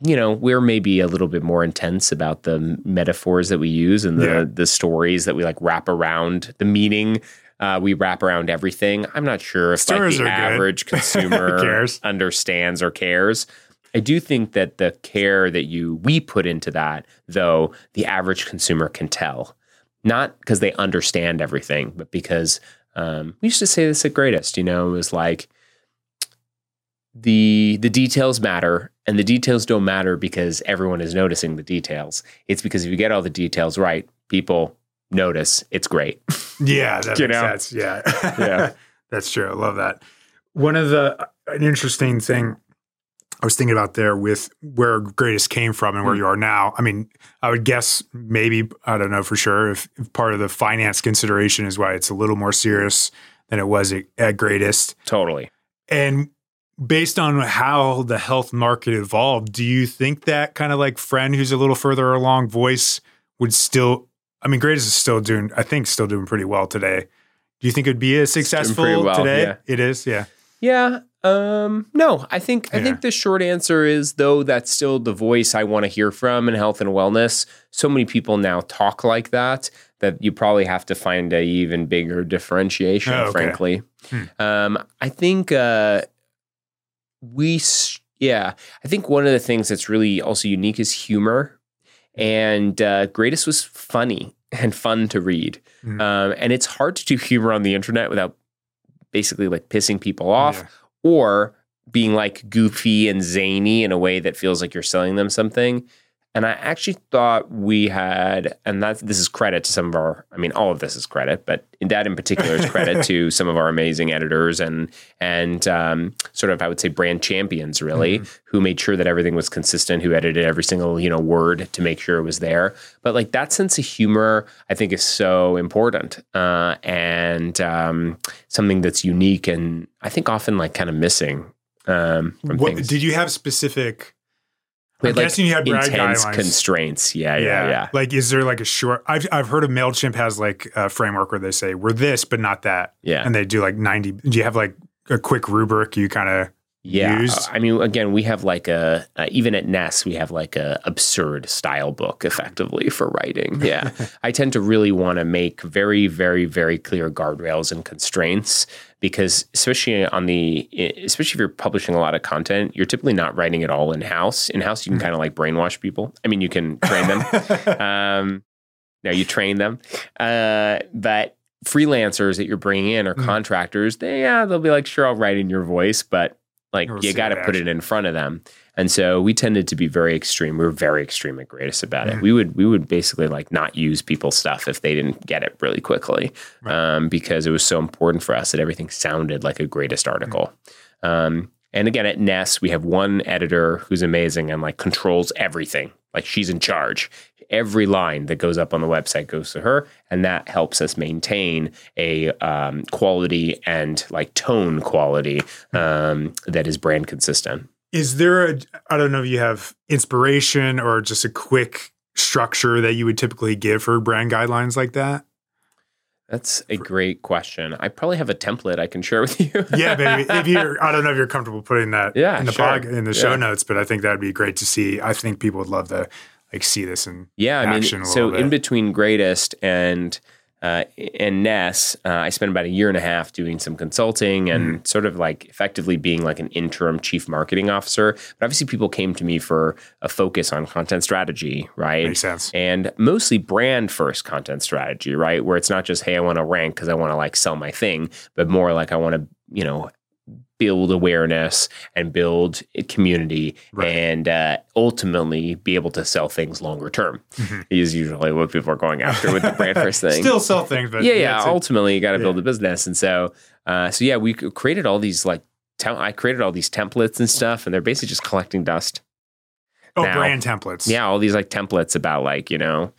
you know, we're maybe a little bit more intense about the metaphors that we use and the Yeah. the stories that we like wrap around the meaning. Uh, we wrap around everything. I'm not sure if like the are good. average consumer Cares. understands or cares. I do think that the care that you we put into that, though, the average consumer can tell, not because they understand everything, but because um, we used to say this at Greatist. You know, it was like the the details matter, and the details don't matter because everyone is noticing the details. It's because if you get all the details right, people notice. It's great. Yeah, that makes know? sense. Yeah. Yeah. That's true. I love that. One of the an interesting thing I was thinking about there with where Greatist came from and where Mm. you are now. I mean, I would guess maybe I don't know for sure if, if part of the finance consideration is why it's a little more serious than it was at, at Greatist. totally. And based on how the health market evolved, do you think that kind of like friend who's a little further along voice would still I mean, Greatist is still doing, I think, still doing pretty well today. Do you think it'd be as successful well, today? yeah. It is, yeah. Yeah. Um, no, I think I think the short answer is though that's still the voice I want to hear from in health and wellness. So many people now talk like that that you probably have to find a even bigger differentiation, Oh, okay. frankly. Hmm. Um, I think uh, we, yeah, I think one of the things that's really also unique is humor, and uh, Greatist was funny and fun to read, Mhm. um, and it's hard to do humor on the internet without basically like pissing people off Yeah. or being like goofy and zany in a way that feels like you're selling them something. And I actually thought we had, and that's this is credit to some of our, I mean, all of this is credit, but in that in particular is credit to some of our amazing editors and and um, sort of I would say brand champions really, who made sure that everything was consistent, who edited every single you know word to make sure it was there. But like that sense of humor, I think is so important uh, and um, something that's unique and I think often like kind of missing um, from What things. did you have specific? We I'm had, like, guessing you had intense guidelines. constraints. Yeah, yeah, yeah. Like, is there like a short? I've I've heard of Mailchimp has like a framework where they say we're this but not that, Yeah. and they do like ninety. Do you have like a quick rubric you kind of yeah, used? I mean, again, we have like a uh, even at Ness, we have like a absurd style book, effectively for writing. Yeah, I tend to really want to make very, very, very clear guardrails and constraints because, especially on the, especially if you're publishing a lot of content, you're typically not writing it all in house. In house, you can kind of like brainwash people. I mean, you can train them. um, no, you train them, uh, but freelancers that you're bringing in or Mm. contractors, they yeah, they'll be like, sure, I'll write in your voice, but like you got to put it in front of them. And so we tended to be very extreme. We were very extreme at Greatist about Mhm. it. We would we would basically like not use people's stuff if they didn't get it really quickly, Right. um, because it was so important for us that everything sounded like a Greatist article. Um, and again, at Ness, we have one editor who's amazing and like controls everything. Like she's in charge. Every line that goes up on the website goes to her, and that helps us maintain a um, quality and like tone quality um, that is brand consistent. Is there a, I don't know if you have inspiration or just a quick structure that you would typically give for brand guidelines like that? That's a great question. I probably have a template I can share with you. Yeah, baby. If you're, I don't know if you're comfortable putting that Yeah, in the sure. pod, in the show Yeah. notes, but I think that'd be great to see. I think people would love to like see this and Yeah, I action mean, so in between Greatist and uh, and Ness, uh, I spent about a year and a half doing some consulting and Mm. sort of like effectively being like an interim chief marketing officer. But obviously, people came to me for a focus on content strategy, right? makes sense. and mostly brand first content strategy, right? Where it's not just, hey, I want to rank because I want to like sell my thing, but more like I want to, you know, build awareness and build community Right. and uh, ultimately be able to sell things longer term Mhm. is usually what people are going after with the brand first thing. Still sell things, but yeah, yeah. a- ultimately, you got to build yeah. a business, and so, uh, so yeah, we created all these like. Tem- I created all these templates and stuff, and they're basically just collecting dust. oh, now. brand templates. Yeah, all these like templates about like, you know,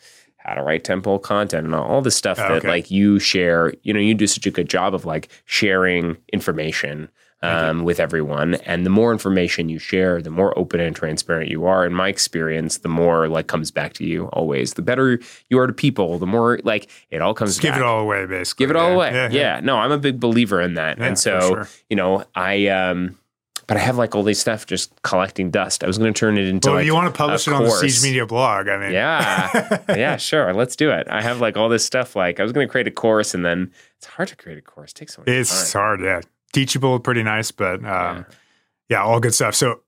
how to write temple content and all, this stuff that like you share, you know, you do such a good job of like sharing information um, with everyone. And the more information you share, the more open and transparent you are. In my experience, the more like comes back to you always. The better you are to people, the more like it all comes Just give back. it all away, basically. Give it all Yeah, away. Yeah, No, I'm a big believer in that. Yeah, and so, sure. you know, I um but I have like all these stuff just collecting dust. I was going to turn it into Well, like you want to publish it on the. Siege Media blog, I mean, Yeah. yeah, sure. Let's do it. I have like all this stuff. Like I was going to create a course, and then it's hard to create a course. It takes so much It's time. hard, yeah. Teachable, pretty nice, but um, Yeah. yeah. all good stuff. So,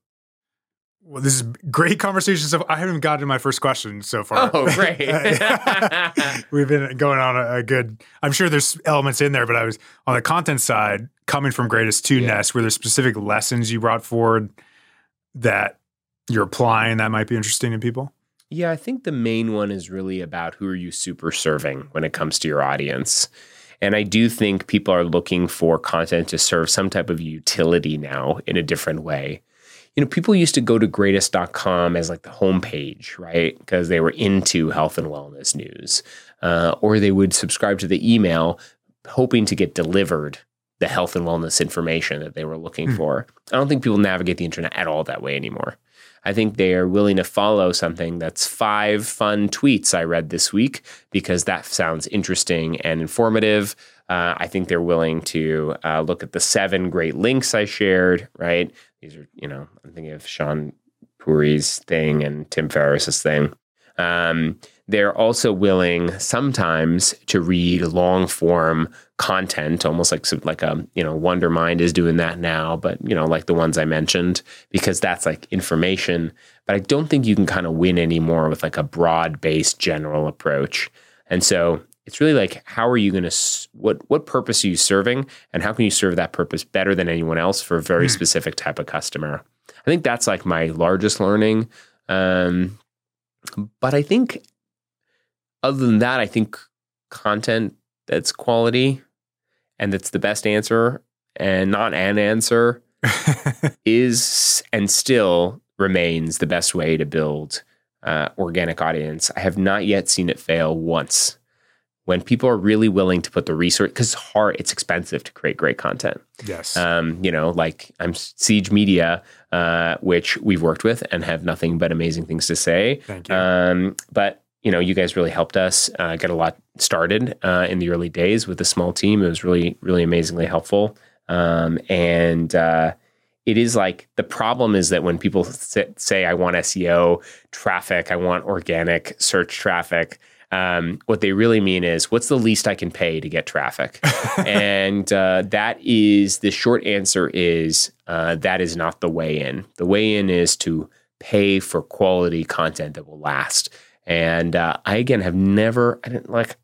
well, this is great conversation. So, I haven't gotten to my first question so far. Oh, great. We've been going on a, a good. I'm sure there's elements in there, but I was on the content side, coming from Greatist to Yeah. Ness. Were there specific lessons you brought forward that you're applying that might be interesting to people? Yeah, I think the main one is really about who are you super serving when it comes to your audience. And I do think people are looking for content to serve some type of utility now in a different way. You know, people used to go to greatist.com as like the homepage, right? Because they were into health and wellness news. Uh, or they would subscribe to the email hoping to get delivered the health and wellness information that they were looking Hmm. for. I don't think people navigate the internet at all that way anymore. I think they are willing to follow something that's five fun tweets I read this week because that sounds interesting and informative. Uh, I think they're willing to uh, look at the seven great links I shared, right? These are, you know, I'm thinking of Shaan Puri's thing and Tim Ferriss's thing. Um, they're also willing sometimes to read long form content, almost like like a you know Wondermind is doing that now, but you know like the ones I mentioned because that's like information. But I don't think you can kind of win anymore with like a broad based general approach. And so it's really like how are you going to what what purpose are you serving, and how can you serve that purpose better than anyone else for a very Hmm. specific type of customer. I think that's like my largest learning. Um, but I think other than that, I think content that's quality and that's the best answer and not an answer is and still remains the best way to build uh, organic audience. I have not yet seen it fail once. When people are really willing to put the research, because it's hard, it's expensive to create great content. yes. Um, you know, like I'm Siege Media, uh, which we've worked with and have nothing but amazing things to say. Thank you. Um, but you know, you guys really helped us uh, get a lot started uh, in the early days with a small team. It was really, really amazingly helpful. Um, and uh, it is like the problem is that when people say I want SEO traffic, I want organic search traffic, um, what they really mean is what's the least I can pay to get traffic? and uh, that is the short answer is uh, that is not the way in. The way in is to pay for quality content that will last. And uh, I again have never, I didn't like,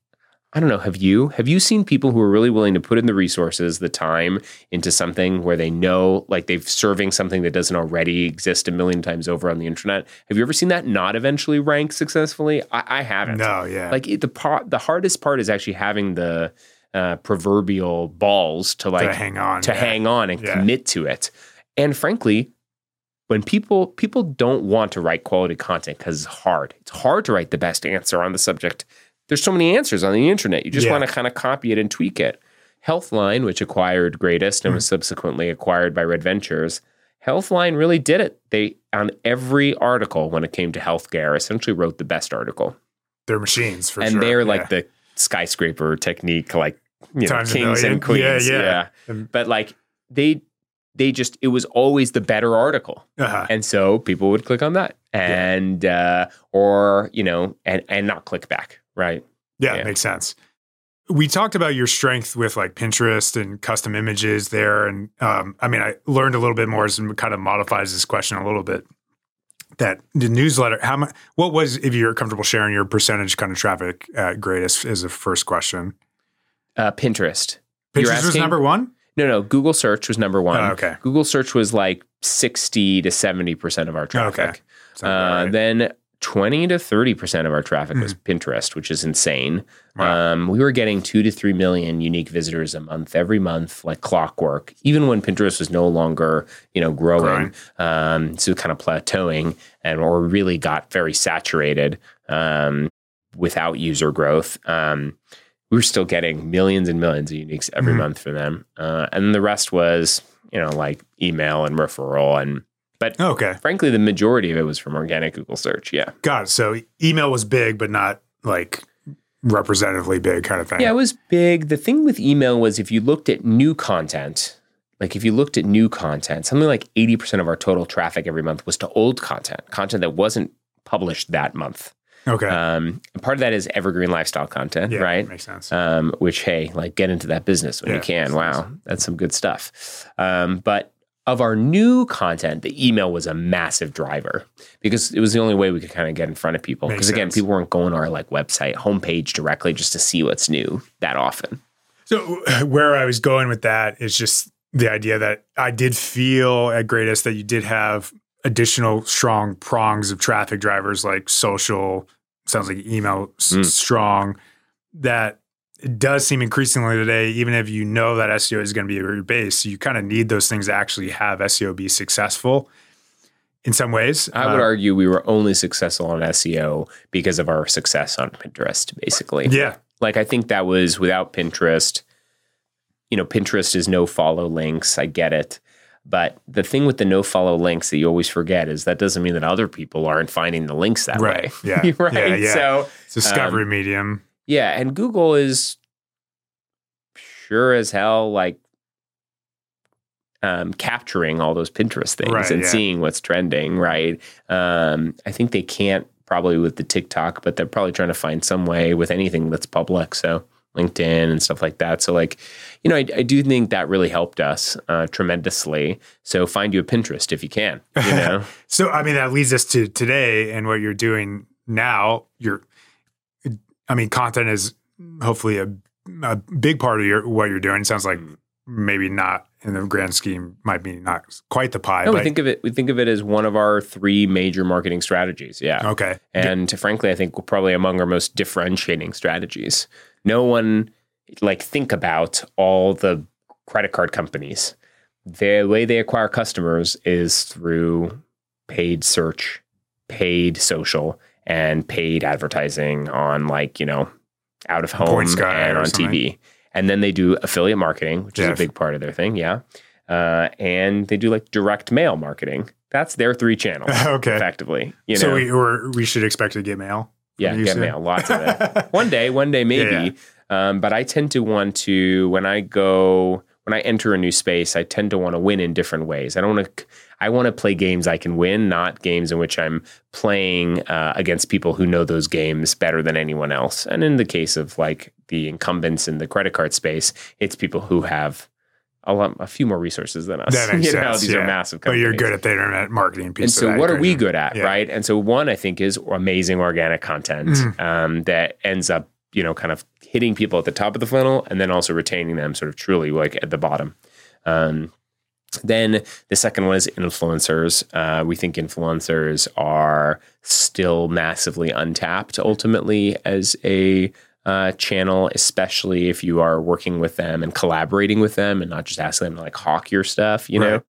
I don't know, have you? Have you seen people who are really willing to put in the resources, the time into something where they know like they're serving something that doesn't already exist a million times over on the internet? Have you ever seen that not eventually rank successfully? I, I haven't. No, yeah. Like it, the part, the hardest part is actually having the uh, proverbial balls to like to hang on, to yeah. hang on and Yeah. commit to it. And frankly, when people people don't want to write quality content because it's hard. It's hard to write the best answer on the subject. There's so many answers on the internet. You just Yeah. want to kind of copy it and tweak it. Healthline, which acquired Greatist and Hmm. was subsequently acquired by Red Ventures, Healthline really did it. They on every article when it came to healthcare essentially wrote the best article. They're machines for and sure. And they're like yeah. the skyscraper technique, like you know, Times kings and queens. Yeah, Yeah, yeah. But like they they just it was always the better article. uh-huh. And so people would click on that. And uh or, you know, and and not click back. Right. Yeah, Yeah. makes sense. We talked about your strength with like Pinterest and custom images there. And um, I mean, I learned a little bit more as it kind of modifies this question a little bit. That the newsletter, how much, what was, if you're comfortable sharing your percentage kind of traffic at Greatist is the first question. Uh Pinterest. Pinterest was number one? No, no, Google search was number one. Oh, okay. Google search was like 60 to 70% of our traffic. Okay. Uh, right. Then 20 to 30% of our traffic was Pinterest, which is insane. Wow. Um, we were getting two to three million unique visitors a month, every month, like clockwork, even when Pinterest was no longer, you know, growing. Um, so kind of plateauing and or really got very saturated um, without user growth. Um, we were still getting millions and millions of uniques every Mhm. month for them. Uh, and the rest was, you know, like email and referral and but okay. frankly, the majority of it was from organic Google search. Yeah. Got it. So email was big, but not like representatively big kind of thing. Yeah, it was big. The thing with email was if you looked at new content, like if you looked at new content, something like 80% of our total traffic every month was to old content, content that wasn't published that month. Okay. Um, part of that is evergreen lifestyle content, yeah. right? Makes sense. um, which hey, like get into that business when Yeah, you can. Wow, that's some good stuff. Um, but of our new content, the email was a massive driver because it was the only way we could kind of get in front of people. Because again, sense. people weren't going to our like website homepage directly just to see what's new that often. So where I was going with that is just the idea that I did feel at Greatist that you did have additional strong prongs of traffic drivers like social, sounds like email s- Mm. strong. That does seem increasingly today, even if you know that SEO is going to be your base, you kind of need those things to actually have SEO be successful in some ways. I would Uh, argue we were only successful on SEO because of our success on Pinterest, basically. Yeah. Like I think that was without Pinterest, you know, Pinterest is no follow links. I get it. But the thing with the no follow links that you always forget is that doesn't mean that other people aren't finding the links that Right. way. Yeah. right. Yeah, yeah. So It's discovery um, medium. Yeah, and Google is sure as hell like um, capturing all those Pinterest things Right, and yeah. seeing what's trending, right? Um, I think they can't probably with the TikTok, but they're probably trying to find some way with anything that's public. So LinkedIn and stuff like that. So like, you know, I, I do think that really helped us uh, tremendously. So find you a Pinterest if you can. You know, So, I mean, that leads us to today and what you're doing now. You're, I mean, content is hopefully a, a big part of your what you're doing. It sounds like mm. maybe not in the grand scheme, might be not quite the pie. no, we think of it. We think of it as one of our three major marketing strategies. Yeah. okay, and frankly, I think we're probably among our most differentiating strategies. No one like think about all the credit card companies. The way they acquire customers is through paid search, paid social, and paid advertising on like you know out of home and on something. TV. And then they do affiliate marketing, which is a big part of their thing. Yeah. Uh, and they do like direct mail marketing. That's their three channels, okay. effectively. You know, so we or we should expect to get mail. yeah, get mail, lots of it. one day, one day maybe. Um, but I tend to want to when I go when I enter a new space, I tend to want to win in different ways. I don't want to. I want to play games I can win, not games in which I'm playing uh, against people who know those games better than anyone else. And in the case of like the incumbents in the credit card space, it's people who have a, lot, a few more resources than us. That makes you know, sense, these yeah. are massive But you're good at the internet marketing piece. And so, what are we good at, Yeah. right? And so, one I think is amazing organic content Mhm. um, that ends up, you know, kind of hitting people at the top of the funnel and then also retaining them sort of truly like at the bottom. Um, then the second one is influencers. Uh, we think influencers are still massively untapped ultimately as a uh, channel, especially if you are working with them and collaborating with them and not just asking them to like hawk your stuff, you know?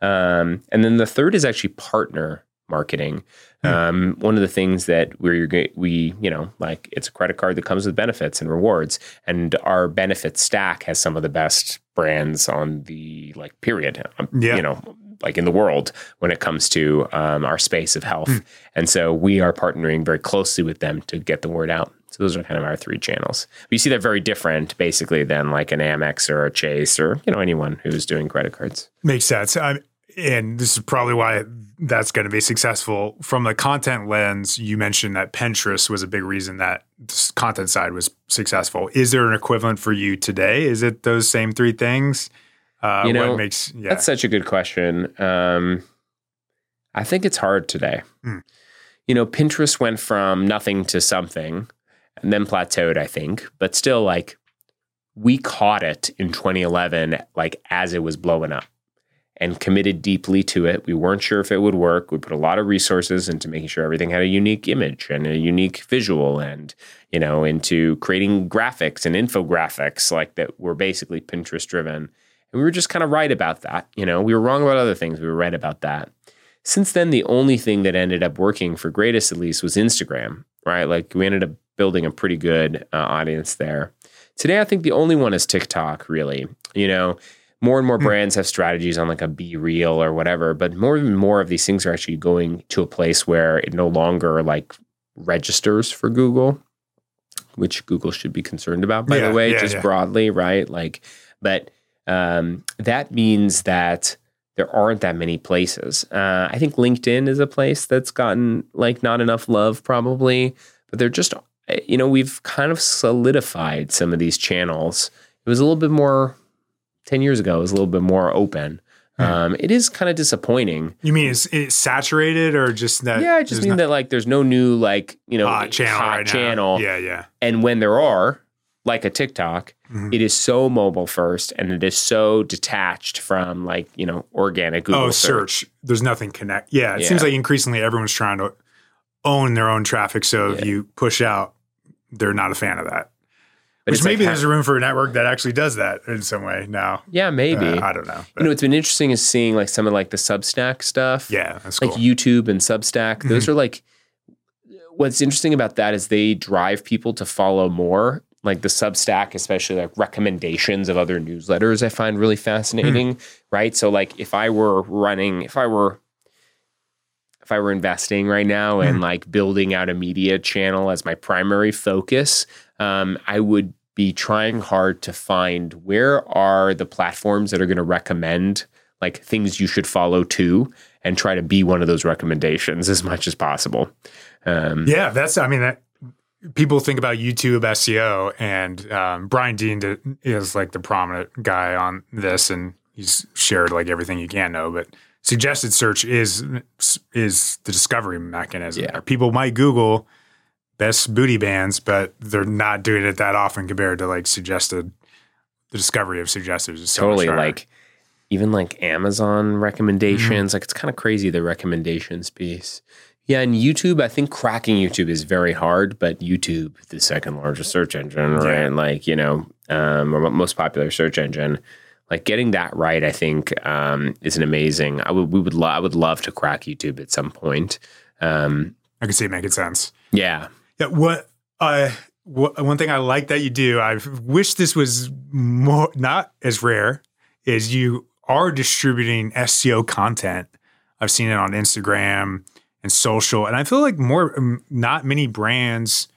Um, and then the third is actually partner marketing. Hmm. Um, one of the things that we're we you know like it's a credit card that comes with benefits and rewards, and our benefit stack has some of the best brands on the like period. um, Yeah. you know. Like in the world, when it comes to um, our space of health, Hmm. and so we are partnering very closely with them to get the word out. So those are kind of our three channels. But you see, they're very different, basically, than like an Amex or a Chase or you know anyone who's doing credit cards. Makes sense. I, and this is probably why that's going to be successful. From the content lens, you mentioned that Pinterest was a big reason that content side was successful. Is there an equivalent for you today? Is it those same three things? Uh, You know, what makes yeah. That's such a good question. Um, I think it's hard today. Hmm. You know, Pinterest went from nothing to something and then plateaued, I think, but still, like, we caught it in 2011, like, as it was blowing up and committed deeply to it. We weren't sure if it would work. We put a lot of resources into making sure everything had a unique image and a unique visual and, you know, into creating graphics and infographics like that were basically Pinterest driven. And we were just kind of right about that. You know, we were wrong about other things. We were right about that. Since then, the only thing that ended up working for Greatist, at least, was Instagram, right? Like we ended up building a pretty good uh, audience there. Today, I think the only one is TikTok, really. You know, more and more Hmm. brands have strategies on like a BeReal or whatever, but more and more of these things are actually going to a place where it no longer like registers for Google, which Google should be concerned about, by Yeah, the way, yeah, just yeah. broadly, right? Like, but um, that means that there aren't that many places. Uh, I think LinkedIn is a place that's gotten like not enough love, probably, but they're just, eh, you know, we've kind of solidified some of these channels. It was a little bit more 10 years ago, it was a little bit more open. Hmm. Um, it is kind of disappointing. you mean it's, it's saturated or just that? yeah, I just mean not that like there's no new like you know hot channel hot right channel, Yeah, yeah. and when there are, like a TikTok, Mhm. it is so mobile first, and it is so detached from like you know organic Google oh, search. search. There's nothing connect. Yeah, it seems like increasingly everyone's trying to own their own traffic. So if Yeah. you push out, they're not a fan of that. But Which it's like maybe there's a room for a network that actually does that in some way now. yeah, maybe. Uh, I don't know. you know, what's been interesting is seeing like some of like the Substack stuff. yeah, that's like cool. Mm-hmm. YouTube and Substack. Those are like what's interesting about that is they drive people to follow more. Like the Substack, especially like recommendations of other newsletters, I find really fascinating. Hmm. Right. So like if I were running, if I were if I were investing right now and Hmm. like building out a media channel as my primary focus, um, I would be trying hard to find where are the platforms that are going to recommend like things you should follow too and try to be one of those recommendations as much as possible. Um, yeah, that's. I mean, that people think about YouTube SEO, and um, Brian Dean is like the prominent guy on this, and he's shared like everything you can know. But suggested search is is the discovery mechanism. Yeah. People might Google best booty bands, but they're not doing it that often compared to like suggested. The discovery of suggesters is so totally like even like Amazon recommendations. Mm-hmm. Like it's kind of crazy the recommendations piece. Yeah, and YouTube, I think cracking YouTube is very hard, but YouTube, the second largest search engine, right? Yeah. Like, you know, um, or most popular search engine, like getting that right, I think um, is an amazing. I would, we would, lo- I would love to crack YouTube at some point. Um, I can see it making sense. yeah, Yeah, what uh one thing I like that you do, I wish this was more not as rare, is you are distributing SEO content. I've seen it on Instagram and social, and I feel like more um, not many brands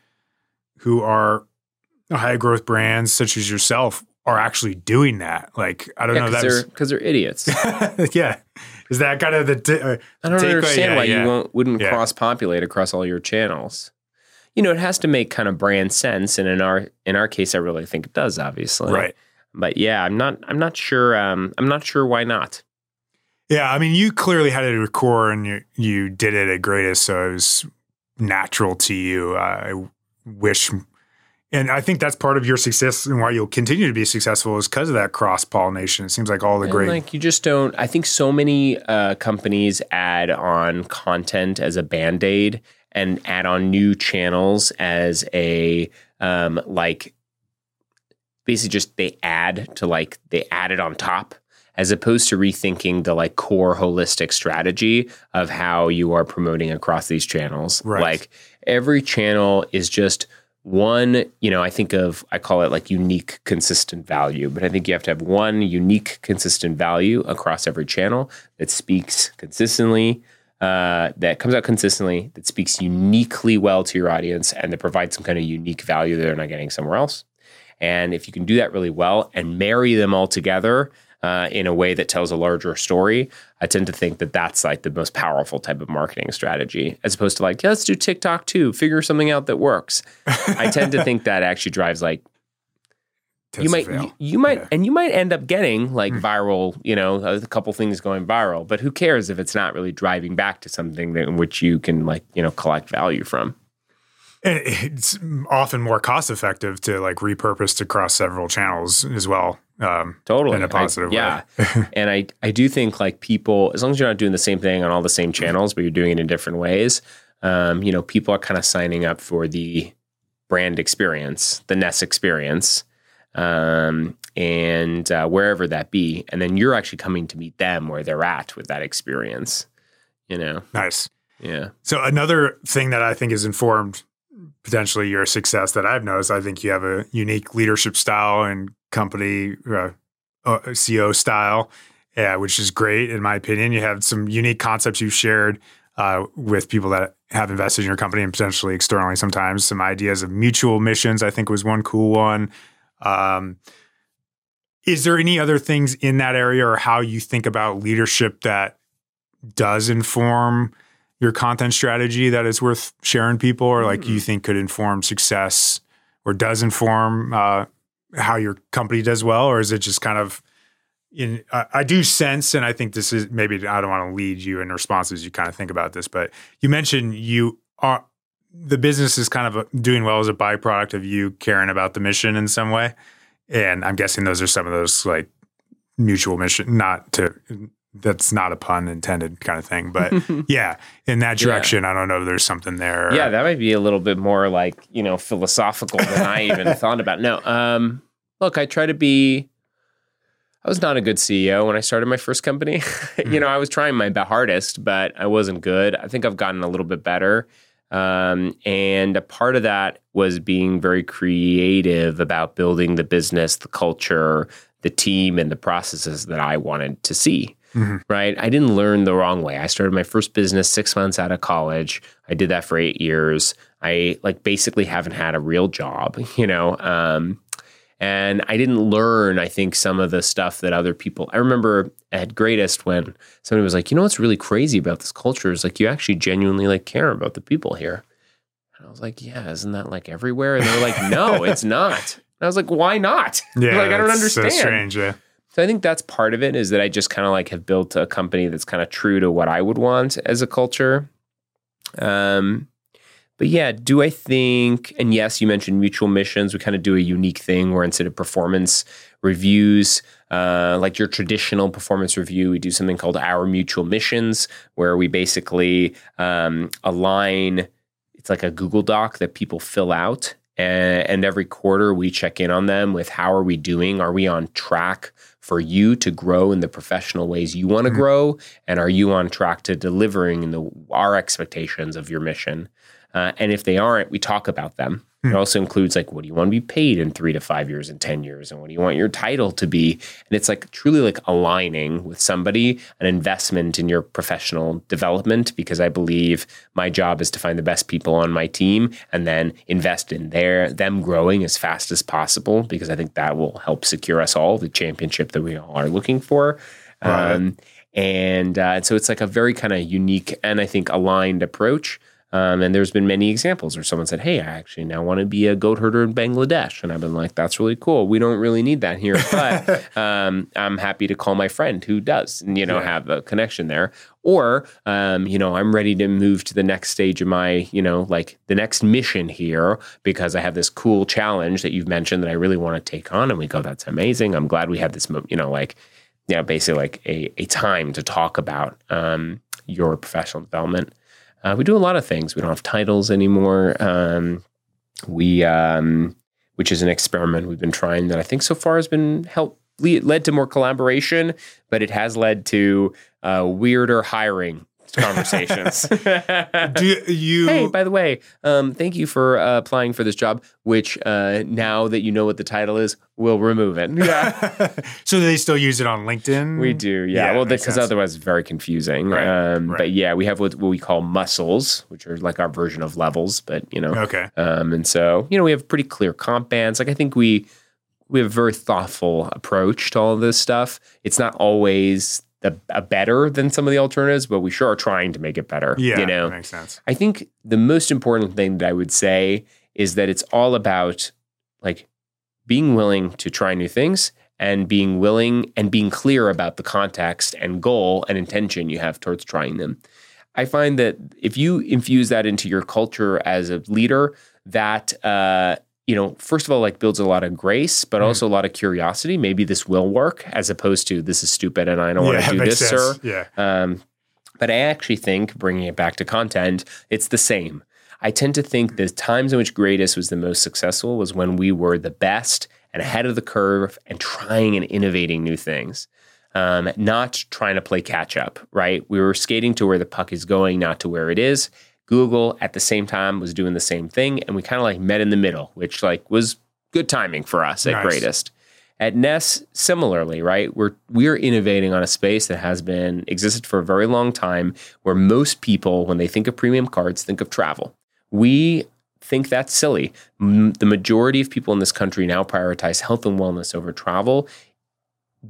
who are high growth brands such as yourself are actually doing that. Like I don't Yeah, know because they're because they're idiots. yeah. Is that kind of the t- uh, I don't understand Yeah, why yeah. you won't, wouldn't Yeah. cross populate across all your channels. You know, it has to make kind of brand sense, and in our in our case, I really think it does. Obviously, right? But yeah, I'm not I'm not sure. Um, I'm not sure why not. Yeah, I mean, you clearly had it at core and you you did it at Greatist, so it was natural to you. I wish, and I think that's part of your success and why you'll continue to be successful is because of that cross pollination. It seems like all the And, great, like you just don't. I think so many uh, companies add on content as a band aid and add on new channels as a um, like basically just they add to like they add it on top as opposed to rethinking the like core holistic strategy of how you are promoting across these channels. Right. Like every channel is just one, you know, I think of, I call it like unique, consistent value, but I think you have to have one unique, consistent value across every channel that speaks consistently, uh, that comes out consistently, that speaks uniquely well to your audience, and that provides some kind of unique value that they're not getting somewhere else. And if you can do that really well and marry them all together uh, in a way that tells a larger story, I tend to think that that's like the most powerful type of marketing strategy, as opposed to like, yeah, let's do TikTok too, figure something out that works. I tend to think that actually drives like you might you, you might Yeah. and you might end up getting like Hmm. viral, you know, a couple things going viral, but who cares if it's not really driving back to something that in which you can like, you know, collect value from. It's often more cost effective to like repurpose to cross several channels as well. Um, Totally. In a positive way. yeah. and I, I do think like people, as long as you're not doing the same thing on all the same channels, but you're doing it in different ways, um, you know, people are kind of signing up for the brand experience, the Ness experience, um, and uh, wherever that be. And then you're actually coming to meet them where they're at with that experience, you know? nice. Yeah. So another thing that I think is informed potentially your success that I've noticed, I think you have a unique leadership style and company uh, uh, CEO style, yeah, which is great in my opinion. You have some unique concepts you've shared uh, with people that have invested in your company and potentially externally sometimes. Some ideas of mutual missions, I think was one cool one. Um, is there any other things in that area or how you think about leadership that does inform your content strategy that is worth sharing people or like you think could inform success or does inform uh, how your company does well? Or is it just kind of in I I do sense and I think this is maybe I don't want to lead you in responses you kind of think about this but you mentioned you are the business is kind of doing well as a byproduct of you caring about the mission in some way and I'm guessing those are some of those like mutual mission not to that's not a pun intended kind of thing but yeah in that Yeah. direction i don't know if there's something there Yeah, that might be a little bit more like, you know, philosophical than I even thought about. No, um, look, I try to be I was not a good CEO when I started my first company. you know, I was trying my hardest, but I wasn't good. I think I've gotten a little bit better. Um, and a part of that was being very creative about building the business, the culture, the team, and the processes that I wanted to see Mhm. right? I didn't learn the wrong way. I started my first business six months out of college. I did that for eight years. I like basically haven't had a real job, you know. Um, and I didn't learn, I think, some of the stuff that other people. I remember at Greatist when somebody was like, "You know what's really crazy about this culture is like you actually genuinely like care about the people here." And I was like, "Yeah, isn't that like everywhere?" And they're like, "No, it's not." And I was like, "Why not?" yeah like I don't understand. so strange yeah So I think that's part of it is that I just kind of like have built a company that's kind of true to what I would want as a culture. Um, but yeah, do I think, and yes, you mentioned mutual missions. We kind of do a unique thing where instead of performance reviews, uh, like your traditional performance review, we do something called our mutual missions, where we basically um, align. It's like a Google Doc that people fill out, and, and every quarter we check in on them with how are we doing? Are we on track for you to grow in the professional ways you want to Mhm. grow, and are you on track to delivering in the our expectations of your mission? Uh, and if they aren't, we talk about them. It also includes like, what do you want to be paid in three to five years and 10 years? And what do you want your title to be? And it's like truly like aligning with somebody, an investment in your professional development, because I believe my job is to find the best people on my team and then invest in their them growing as fast as possible, because I think that will help secure us all the championship that we all are looking for. Right. Um, and uh, so it's like a very kind of unique and I think aligned approach. Um, and there's been many examples where someone said, "Hey, I actually now want to be a goat herder in Bangladesh," and I've been like, "That's really cool. We don't really need that here, but um, I'm happy to call my friend who does, and you know, Yeah. have a connection there." Or, um, you know, I'm ready to move to the next stage of my, you know, like the next mission here because I have this cool challenge that you've mentioned that I really want to take on. And we go, "That's amazing. I'm glad we had this, you know, like." you know, basically like a, a time to talk about um, your professional development. Uh, we do a lot of things. We don't have titles anymore. Um, we, um, which is an experiment we've been trying that I think so far has been help le- led to more collaboration, but it has led to uh, weirder hiring conversations. Do you? hey, by the way, um, thank you for uh, applying for this job. Which uh, now that you know what the title is, we'll remove it. Yeah. so they still use it on LinkedIn? We do, yeah. well, because otherwise it's very confusing. Right, um, right. But yeah, we have what, what we call muscles, which are like our version of levels. But you know, Okay. um, and so you know, we have pretty clear comp bands. Like I think we we have a very thoughtful approach to all of this stuff. It's not always the, a better than some of the alternatives, but we sure are trying to make it better. Yeah, you know, that makes sense. I think the most important thing that I would say is that it's all about like being willing to try new things and being willing and being clear about the context and goal and intention you have towards trying them. I find that if you infuse that into your culture as a leader, that uh, you know, first of all, like builds a lot of grace, but Mm. also a lot of curiosity. Maybe this will work, as opposed to this is stupid and I don't want to do this, sense. sir. Yeah. Um, but I actually think, bringing it back to content, it's the same. I tend to think the times in which Greatist was the most successful was when we were the best and ahead of the curve and trying and innovating new things, um, not trying to play catch up, right? We were skating to where the puck is going, not to where it is. Google at the same time was doing the same thing, and we kind of like met in the middle, which like was good timing for us at Nice. Greatist. At Ness, similarly, right? We're we're innovating on a space that has been existed for a very long time, where most people, when they think of premium cards, think of travel. We think that's silly. M- the majority of people in this country now prioritize health and wellness over travel.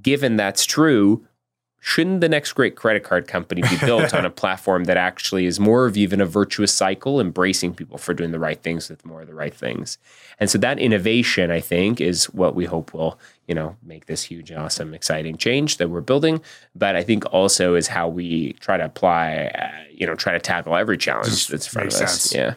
Given that's true, shouldn't the next great credit card company be built on a platform that actually is more of even a virtuous cycle, embracing people for doing the right things with more of the right things? And so that innovation, I think, is what we hope will, you know, make this huge, awesome, exciting change that we're building. But I think also is how we try to apply, uh, you know, try to tackle every challenge Just that's in front of us. sense. Yeah.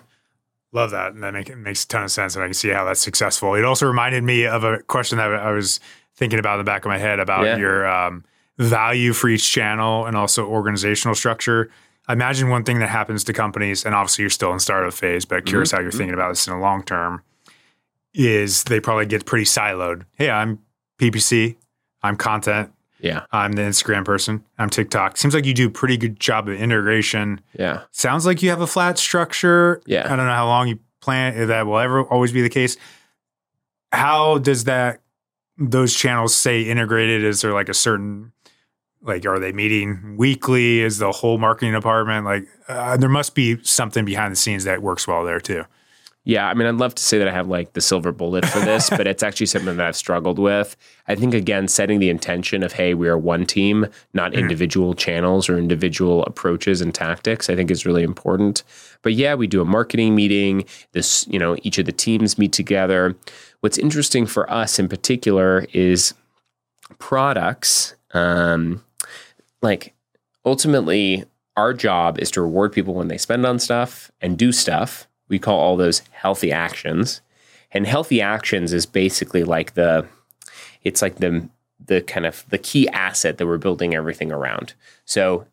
Love that. And that make, it makes a ton of sense. And I can see how that's successful. It also reminded me of a question that I was thinking about in the back of my head about Yeah. your um, value for each channel and also organizational structure. I imagine one thing that happens to companies, and obviously you're still in startup phase, but mm-hmm. curious how you're mm-hmm. thinking about this in the long term, is they probably get pretty siloed. Hey, I'm PPC, I'm content, Yeah. I'm the Instagram person, I'm TikTok. Seems like you do a pretty good job of integration. Yeah. Sounds like you have a flat structure. Yeah. I don't know how long you plan if that will ever always be the case. How does that those channels stay integrated? Is there like a certain like are they meeting weekly? Is the whole marketing department like uh, there must be something behind the scenes that works well there too. Yeah, I mean, I'd love to say that I have like the silver bullet for this, but it's actually something that I've struggled with. I think, again, setting the intention of, hey, we are one team, not individual channels or individual approaches and tactics, I think is really important. But yeah, we do a marketing meeting. This, you know, each of the teams meet together. What's interesting for us in particular is products. Um, like, ultimately, our job is to reward people when they spend on stuff and do stuff. We call all those healthy actions. And healthy actions is basically like the it's like the the kind of the key asset that we're building everything around. So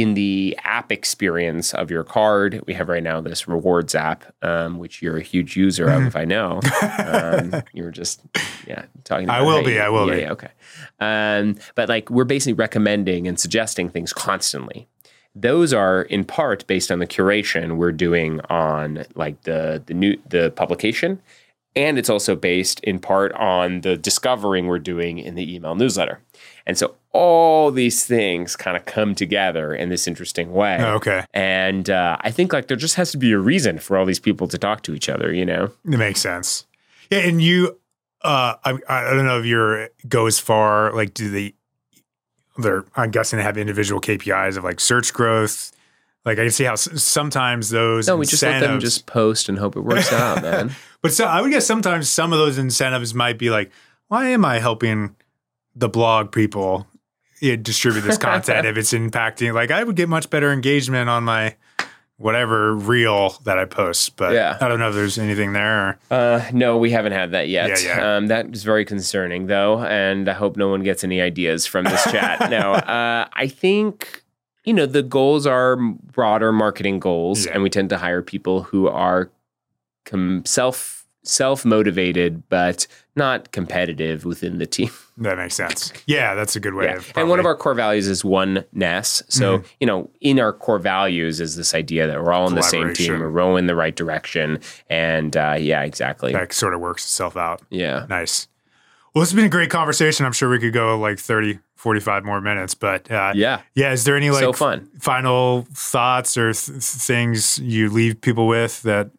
in the app experience of your card, we have right now this rewards app, um, which you're a huge user of, if I know. Um, you were just, yeah, talking. About it. I will be, you- I will yeah, be. Yeah, okay. Um, but like we're basically recommending and suggesting things constantly. those are in part based on the curation we're doing on like the the new the publication and it's also based in part on the discovering we're doing in the email newsletter and so all these things kind of come together in this interesting way Oh, okay. and uh, i think like there just has to be a reason for all these people to talk to each other you know It makes sense. Yeah, and you, uh, I, I don't know if you're go as far. Like, do they? They're, I'm guessing they have individual KPIs of like search growth. Like, I can see how s- sometimes those no we just let them just post and hope it works out man But so I would guess sometimes some of those incentives might be like, why am I helping the blog people yeah, distribute this content if it's impacting? Like, I would get much better engagement on my whatever reel that I post. But Yeah. I don't know if there's anything there. Uh, no, we haven't had that yet. Yeah, yeah. Um, that is very concerning, though, and I hope no one gets any ideas from this chat. no, uh, I think you know the goals are broader marketing goals, Yeah. and we tend to hire people who are com- self self motivated, but not competitive within the team. that makes sense. Yeah, that's a good way Yeah. of And one of our core values is oneness. So, Mm-hmm. you know, in our core values is this idea that we're all on the same team, we're rowing in the right direction. And uh, yeah, exactly. that sort of works itself out. Yeah. Nice. Well, this has been a great conversation. I'm sure we could go like 30, 45 more minutes, but uh, Yeah. yeah, is there any like so fun. final thoughts or th- things you leave people with that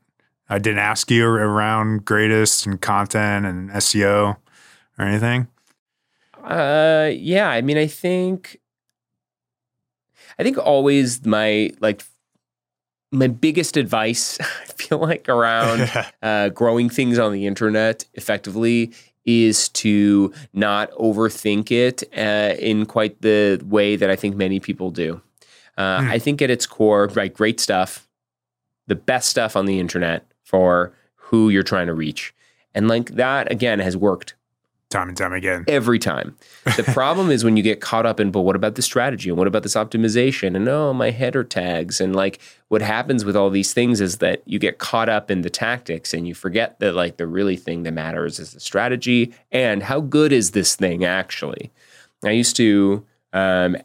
I didn't ask you around Greatist and content and SEO or anything? Uh, yeah. I mean, I think, I think always my like my biggest advice. I feel like around uh, growing things on the internet effectively is to not overthink it uh, in quite the way that I think many people do. Uh, Hmm. I think at its core, right, great stuff, the best stuff on the internet for who you're trying to reach. And like that, again, has worked time and time again. every time. The problem is when you get caught up in, but what about the strategy? And what about this optimization? And oh, my header tags. And like what happens with all these things is that you get caught up in the tactics and you forget that like the really thing that matters is the strategy and how good is this thing actually. I used to um,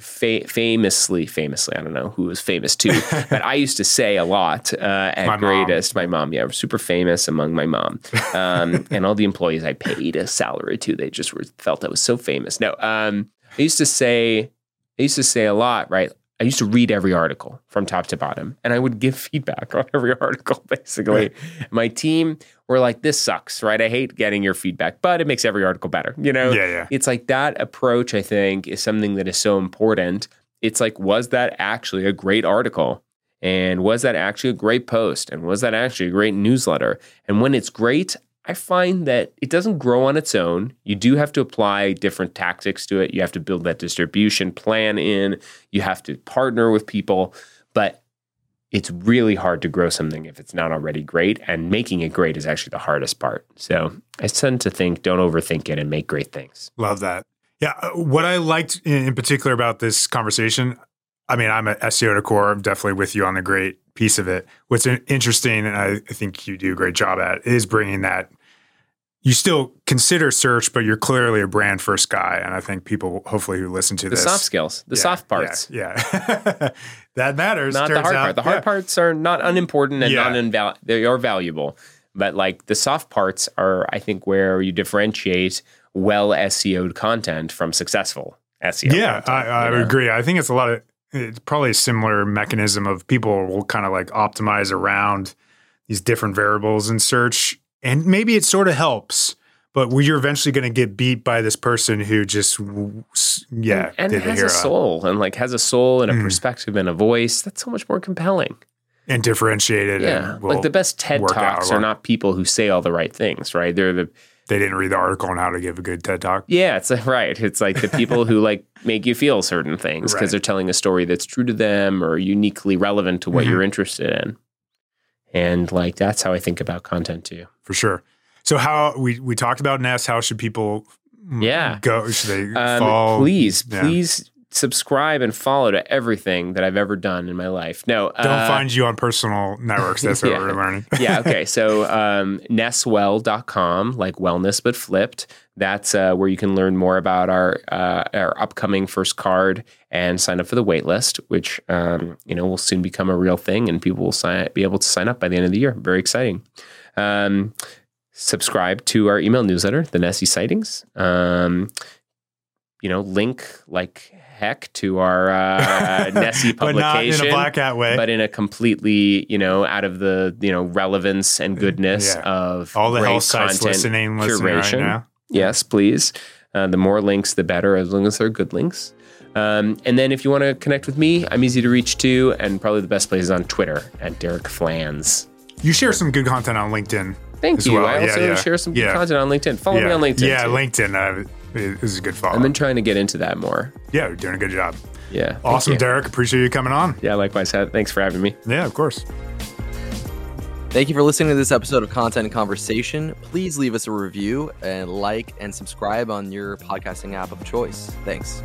fa- famously, famously, I don't know who was famous too, but I used to say a lot uh, at My mom. Greatist. My mom, yeah, super famous among my mom, um, and all the employees I paid a salary to. They just were, felt I was so famous. No, um, I used to say, I used to say a lot, right? I used to read every article from top to bottom, and I would give feedback on every article. Basically, my team were like, "This sucks, right? I hate getting your feedback, but it makes every article better." You know, Yeah, yeah. it's like that approach, I think, is something that is so important. It's like, was that actually a great article? And was that actually a great post? And was that actually a great newsletter? And when it's great, I find that it doesn't grow on its own. You do have to apply different tactics to it. You have to build that distribution plan in. You have to partner with people. But it's really hard to grow something if it's not already great. And making it great is actually the hardest part. So I tend to think don't overthink it and make great things. Love that. Yeah. uh, What I liked in, particular about this conversation, I mean, I'm at SEO to core. I'm definitely with you on the great piece of it. What's interesting, and I think you do a great job at, is bringing that. You still consider search, but you're clearly a brand first guy, and I think people, hopefully, who listen to this. The this, soft skills, the Yeah, soft parts. yeah, yeah. that matters. not the hard out. part. The hard Yeah. parts are not unimportant and not inval- they are valuable. But like the soft parts are, I think, where you differentiate well SEO'd content from successful SEO. Yeah, content, I, I you would know? agree. I think it's a lot of it's probably a similar mechanism of people will kind of like optimize around these different variables in search, and maybe it sort of helps. But you're eventually going to get beat by this person who just, yeah, and the has a soul and like has a soul and a Mm. perspective and a voice. That's so much more compelling. and differentiated. Yeah, and like the best TED talks are not people who say all the right things, right? They're the they didn't read the article on how to give a good TED talk. Yeah, it's right. It's like the people who like make you feel certain things because Right. they're telling a story that's true to them or uniquely relevant to what Mhm. you're interested in. And like that's how I think about content too. for sure. So how we we talked about Ness. How should people mm, Yeah. go? Should they Um, fall? please, yeah. please subscribe and follow to everything that I've ever done in my life. No, don't uh, find you on personal networks. That's what we're learning. yeah. Okay. So um, nesswell.com, like wellness but flipped. That's uh, where you can learn more about our uh, our upcoming first card and sign up for the waitlist, which um, you know will soon become a real thing, and people will sign, be able to sign up by the end of the year. Very exciting. Um, subscribe to our email newsletter, the Nessie Sightings. Um, you know, link like heck to our uh, Nessie publication, but not in a black hat way, but in a completely, you know, out of the you know relevance and goodness yeah. of all the health sites listening, listening curation. Right now. Yes, please. Uh, the more links, the better, as long as they're good links. Um, and then if you want to connect with me, I'm easy to reach too, and probably the best place is on Twitter at Derek Flanz. You share some good content on LinkedIn. Thank you. Well. I also yeah, yeah. share some yeah. content on LinkedIn. Follow me on LinkedIn. Yeah, too. LinkedIn uh, is a good follow. I've been trying to get into that more. Yeah, you're doing a good job. Yeah. Awesome, Derek. Appreciate you coming on. Yeah, likewise. Thanks for having me. Yeah, of course. Thank you for listening to this episode of Content and Conversation. Please leave us a review and like and subscribe on your podcasting app of choice. Thanks.